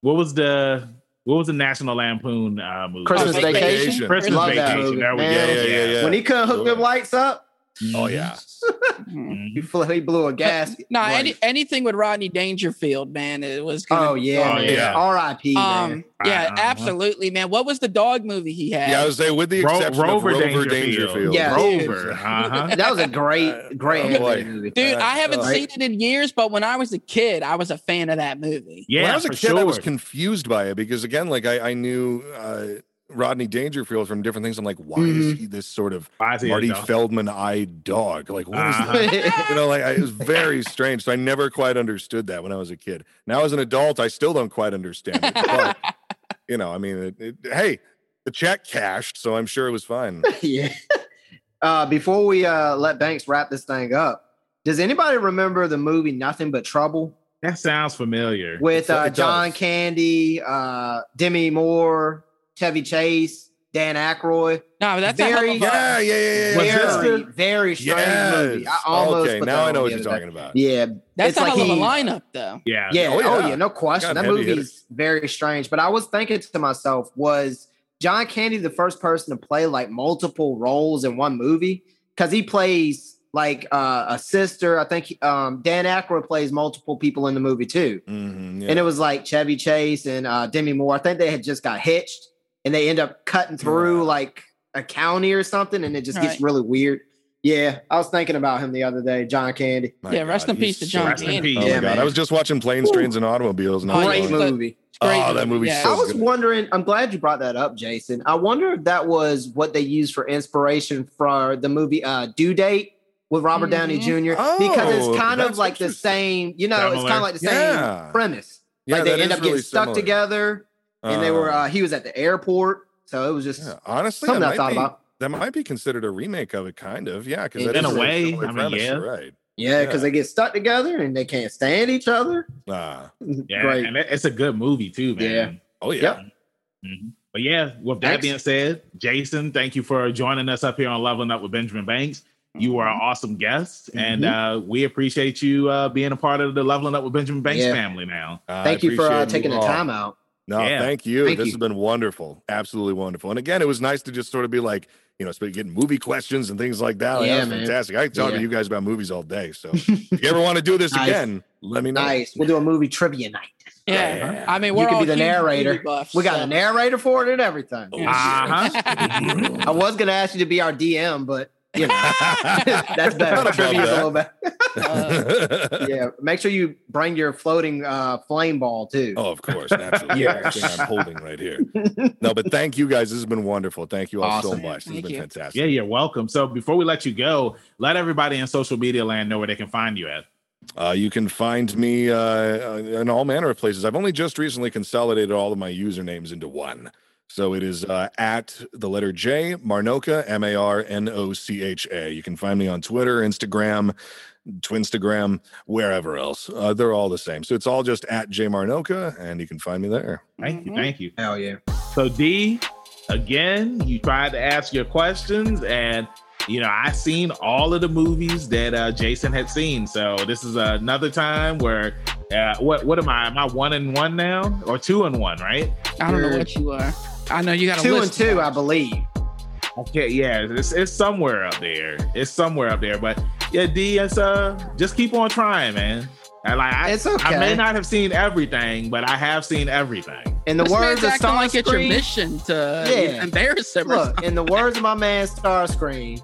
what was the what was the National Lampoon uh, movie? Christmas Oh, Vacation. Christmas Love that Vacation. movie. There we Man, go. Yeah, yeah, yeah, yeah. When he couldn't hook Sure. them lights up, Oh yeah. Mhm. he, he blew a gas. No, Right. any, anything with Rodney Dangerfield, man, it was. Gonna Oh yeah, Oh, yeah. R.I.P. Um, yeah, Uh-huh. absolutely, man. What was the dog movie he had? Yeah, I was saying with the Ro- Rover of Rover Dangerfield. Dangerfield. Yeah. Rover. Uh-huh. that was a great, great Oh, movie. Dude, Uh, I haven't uh, seen it in years, but when I was a kid, I was a fan of that movie. Yeah, when I was a for kid, I was confused by it because again, like I, I knew uh, Rodney Dangerfield from different things. I'm like, why is he this sort of Why is Marty? Feldman-eyed dog? Like, what is Uh-huh. that? You know, like I, it was very strange. So I never quite understood that when I was a kid. Now, as an adult, I still don't quite understand it. But you know, I mean, it, it, hey, the check cashed, so I'm sure it was fine. yeah. Uh, before we uh, let Banks wrap this thing up, does anybody remember the movie Nothing But Trouble That sounds familiar. with uh. John Candy, uh, Demi Moore, Chevy Chase, Dan Aykroyd? No, that's a hell Very- of a- Yeah, yeah, yeah, yeah. Was yeah. Very, the- very strange movie. I almost okay, now I know what you're talking day. about. Yeah, That's it's a like hell of a lineup, though. yeah. Yeah. Oh, Oh, yeah. yeah. No question. That heavy hitters. movie's very strange. But I was thinking to myself, was John Candy the first person to play like multiple roles in one movie? Because he plays like uh, a sister. I think um, Dan Aykroyd plays multiple people in the movie too. Mhm, yeah. And it was like Chevy Chase and uh, Demi Moore. I think they had just got hitched and they end up cutting through Yeah. like a county or something, and it just gets really weird. Yeah, I was thinking about him the other day, John Candy. My Yeah, rest in peace to John Rest in Candy. peace. Oh Yeah, my god, man. I was just watching Planes, Trains, and Automobiles. And I Oh, was Great yeah. movie. Great Oh, that movie's yeah. so I was good. wondering, I'm glad you brought that up, Jason. I wonder if that was what they used for inspiration for the movie uh Due Date with Robert Downey Jr. because Oh, it's kind of like the same, you know, it's kind of like the Yeah. same premise. Yeah, like they end up really getting stuck similar. together and they were Uh, uh he was at the airport. So it was just yeah, honestly, something that I thought be, about. That might be considered a remake of it, kind of. Yeah, because In a way, I mean, yeah. right. Yeah, because Yeah. they get stuck together and they can't stand each other. Ah, Yeah, Great. and it's a good movie too, man. Yeah. oh yeah. Yep. Mhm. But yeah, with that Thanks. being said, Jason, thank you for joining us up here on Leveling Up with Benjamin Banks. You are an awesome guest, and uh, we appreciate you uh, being a part of the Leveling Up with Benjamin Banks Yeah. family now. I Thank you for uh, appreciate taking the all. time out. No, Yeah. thank you. Thank this you. has been wonderful. Absolutely wonderful. And again, it was nice to just sort of be like, you know, sp- getting movie questions and things like that. Like, Yeah, that was man. fantastic. I can talk Yeah. to you guys about movies all day. So if you ever want to do this Nice. again, let me know. Nice. We'll do a movie trivia night. Yeah. I mean, You we're could all be the narrator. buffs, We got so- a narrator for it and everything. Uh-huh. I was gonna ask you to be our DM, but you know that's better. Not above Trivia's a that. little bit. Yeah, make sure you bring your floating uh, flame ball too. Oh, of course, naturally. Yeah. Yeah, thing I'm holding right here. No, but thank you guys. This has been wonderful. Thank you all so much. This has Thank been you. fantastic. Yeah, you're welcome. So before we let you go, let everybody in social media land know where they can find you at. Uh, you can find me uh, in all manner of places. I've only just recently consolidated all of my usernames into one. So it is uh, at the letter J, Marnocha, M A R N O C H A. You can find me on Twitter, Instagram, Twinstagram, wherever else. Uh, they're all the same. So it's all just at J Marnocha, and you can find me there. Thank you, Mhm. thank you. Hell yeah! So D, again, you tried to ask your questions, and you know I seen all of the movies that uh, Jason had seen. So this is another time where uh, what what am I? Am I one and one now, or two and one? Right? I don't know You're- what you are. I know you got a Two and two, I believe. Okay, yeah, it's, it's somewhere up there. It's somewhere up there. But yeah, D, it's uh, just keep on trying, man. And like I, It's I may not have seen everything, but I have seen everything. In the This words man's of acting like it's your mission to Yeah. embarrass him. look. In the words of my man Starscream,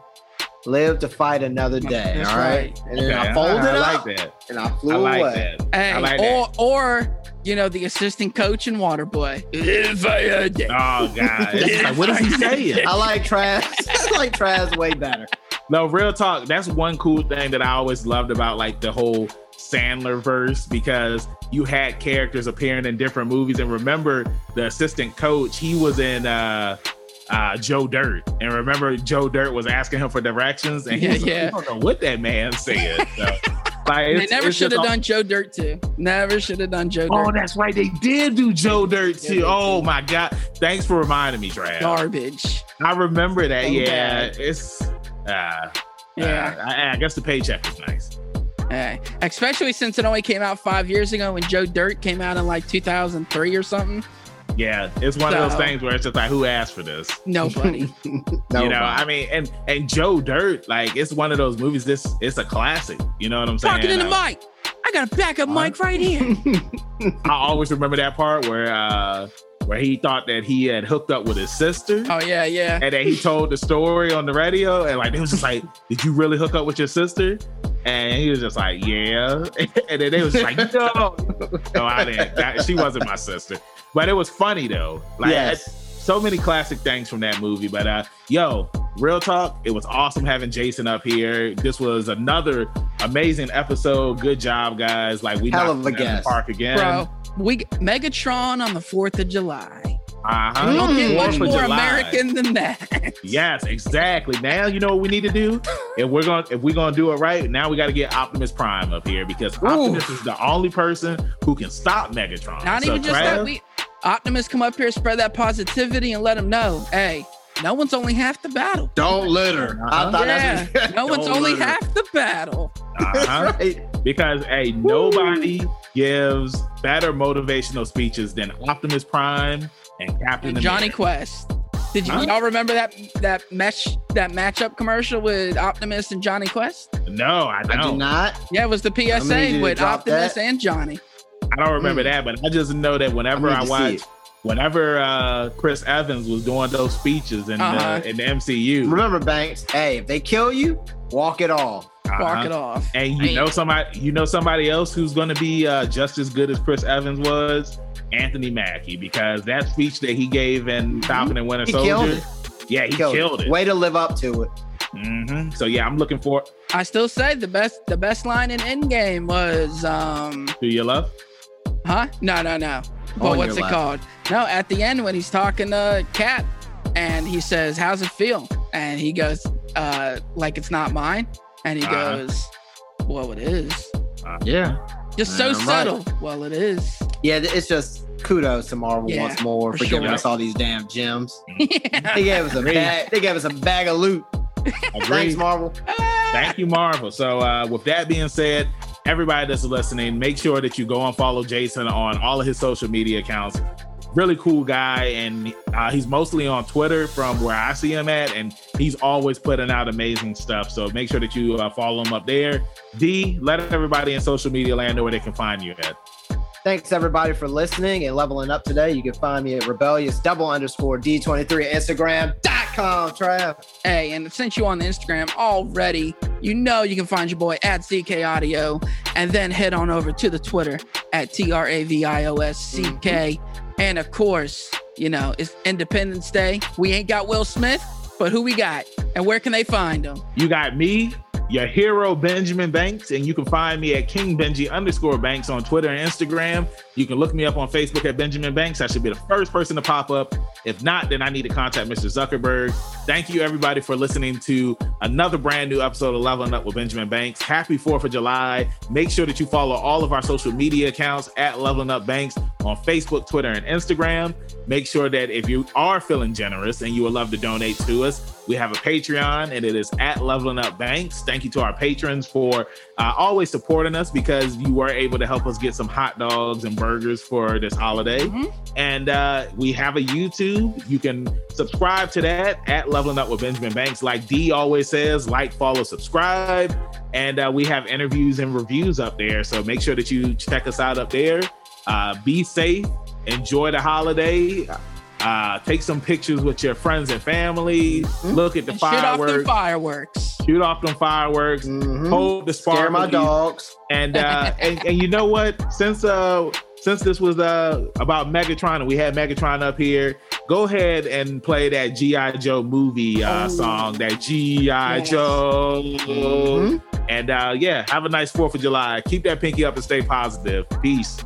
live to fight another day. That's all right. right. And then Okay, I folded I, up like that. and I flew I like away. that. Hey, I like or that. or you know the assistant coach in Waterboy. If I had it. Oh god, It's like, what is he saying? I like Trav. I like Trav way better. No, real talk. That's one cool thing that I always loved about like the whole Sandler verse because you had characters appearing in different movies. And remember, the assistant coach, he was in uh uh Joe Dirt. And remember, Joe Dirt was asking him for directions, and he Yeah, was like, yeah. I don't know what that man said. So, like, They never should have all- done Joe Dirt too. Never should have done Joe Dirt. Oh, Dirt. that's right. They did do Joe Dirt too. they Oh did. my god! Thanks for reminding me, Trav. Garbage. I remember that. So yeah, bad. it's uh, Yeah. uh, I, I guess the paycheck is nice. Hey, especially since it only came out five years ago when Joe Dirt came out in like 2003 or something. Yeah, it's one of those things where it's just like, who asked for this? Nobody. you know, I mean, and and Joe Dirt, like it's one of those movies. This it's a classic. You know what I'm saying? Talking in the Uh, mic. I got a backup mic right here. I always remember that part where uh where he thought that he had hooked up with his sister. Oh yeah, yeah. And then he told the story on the radio, and like it was just like, "Did you really hook up with your sister?" And he was just like, "Yeah." And then they was like, "No, no, I didn't. That- she wasn't my sister." But it was funny though. Like Yes. so many classic things from that movie. But uh, yo, real talk, it was awesome having Jason up here. This was another amazing episode. Good job, guys. Like we Hell knocked of a it the guest. park again. Bro, we Megatron on the Fourth of July. Uh-huh. You don't get much more July. American than that. Yes, exactly. Now you know what we need to do. If we're gonna if we're gonna do it right, now we got to get Optimus Prime up here because Optimus is the only person who can stop Megatron. Not So, even just Trav, that. We Optimus come up here, spread that positivity, and let them know, hey, no one's only half the battle. Don't litter. I thought Yeah, that's no one's only litter. half the battle. uh-huh. Right. because hey, nobody gives better motivational speeches than Optimus Prime and Captain And Jonny America. Quest. Did you Huh? y'all remember that that mesh that matchup commercial with Optimus and Jonny Quest? No, I I do don't. Yeah, it was the PSA with drop Optimus that. and Jonny. I don't remember Mm. that, but I just know that whenever I I, need to see watch, whenever uh, Chris Evans was doing those speeches in Uh-huh. the in the MCU, Remember, Banks. Hey, if they kill you, walk it off. Bark uh-huh. it off. And you Hey. know somebody, you know somebody else who's going to be uh, just as good as Chris Evans was, Anthony Mackie, because that speech that he gave in Falcon and Winter He killed Soldier, it. yeah, he killed, it. Way to live up to it. Mm-hmm. So yeah, I'm looking for. I still say the best the best line in Endgame was um Do you love? Huh? No, no, no. But On what's it left. called? No, at the end when he's talking to Cat and he says, How's it feel? And he goes, uh, like it's not mine. And he Uh-huh. goes, Well, it is. Yeah. Just so Damn right. subtle. Well, it is. Yeah, it's just kudos to Marvel Yeah, once more for for, giving sure. us all these damn gems. yeah. They gave us a bag. They gave us a bag of loot. Thanks, Marvel. Thank you, Marvel. So, uh, with that being said, everybody that's listening, make sure that you go and follow Jason on all of his social media accounts. Really cool guy, and uh, he's mostly on Twitter from where I see him at, and he's always putting out amazing stuff. So make sure that you uh, follow him up there. D, let everybody in social media land know where they can find you at. Thanks everybody for listening and leveling up today. You can find me at rebellious double underscore D23 at Instagram.com. Trav. Hey, and since you on the Instagram already, you know you can find your boy at CK Audio and then head on over to the Twitter at T R A V I O S C K. Mm-hmm. And of course, you know, it's Independence Day. We ain't got Will Smith, but who we got? And where can they find him? You got me, your hero Benjamin Banks, and you can find me at King Benji underscore Banks on Twitter and Instagram. You can look me up on Facebook at Benjamin Banks. I should be the first person to pop up. If not, then I need to contact Mr. Zuckerberg. Thank you everybody for listening to another brand new episode of Leveling Up with Benjamin Banks. Happy 4th of July. Make sure that you follow all of our social media accounts at Leveling Up Banks on Facebook, Twitter, and Instagram. Make sure that if you are feeling generous and you would love to donate to us, we have a Patreon and it is at Leveling Up Banks. Thank you to our patrons for uh, always supporting us because you were able to help us get some hot dogs and burgers for this holiday. Mhm. And uh, we have a YouTube. You can subscribe to that at Leveling Up with Benjamin Banks. Like D always says, like, follow, subscribe. And uh, we have interviews and reviews up there. So make sure that you check us out up there. Uh, be safe. Enjoy the holiday. Uh, take some pictures with your friends and family. Look at the And shoot off them fireworks. fireworks. Shoot off them fireworks. Mhm. Hold the Scare my dogs. And uh and, and you know what? Since uh since this was uh about Megatron and we had Megatron up here, go ahead and play that G.I. Joe movie uh Oh. song, that G.I. Yes. Joe. Mhm. And uh yeah, have a nice Fourth of July. Keep that pinky up and stay positive. Peace.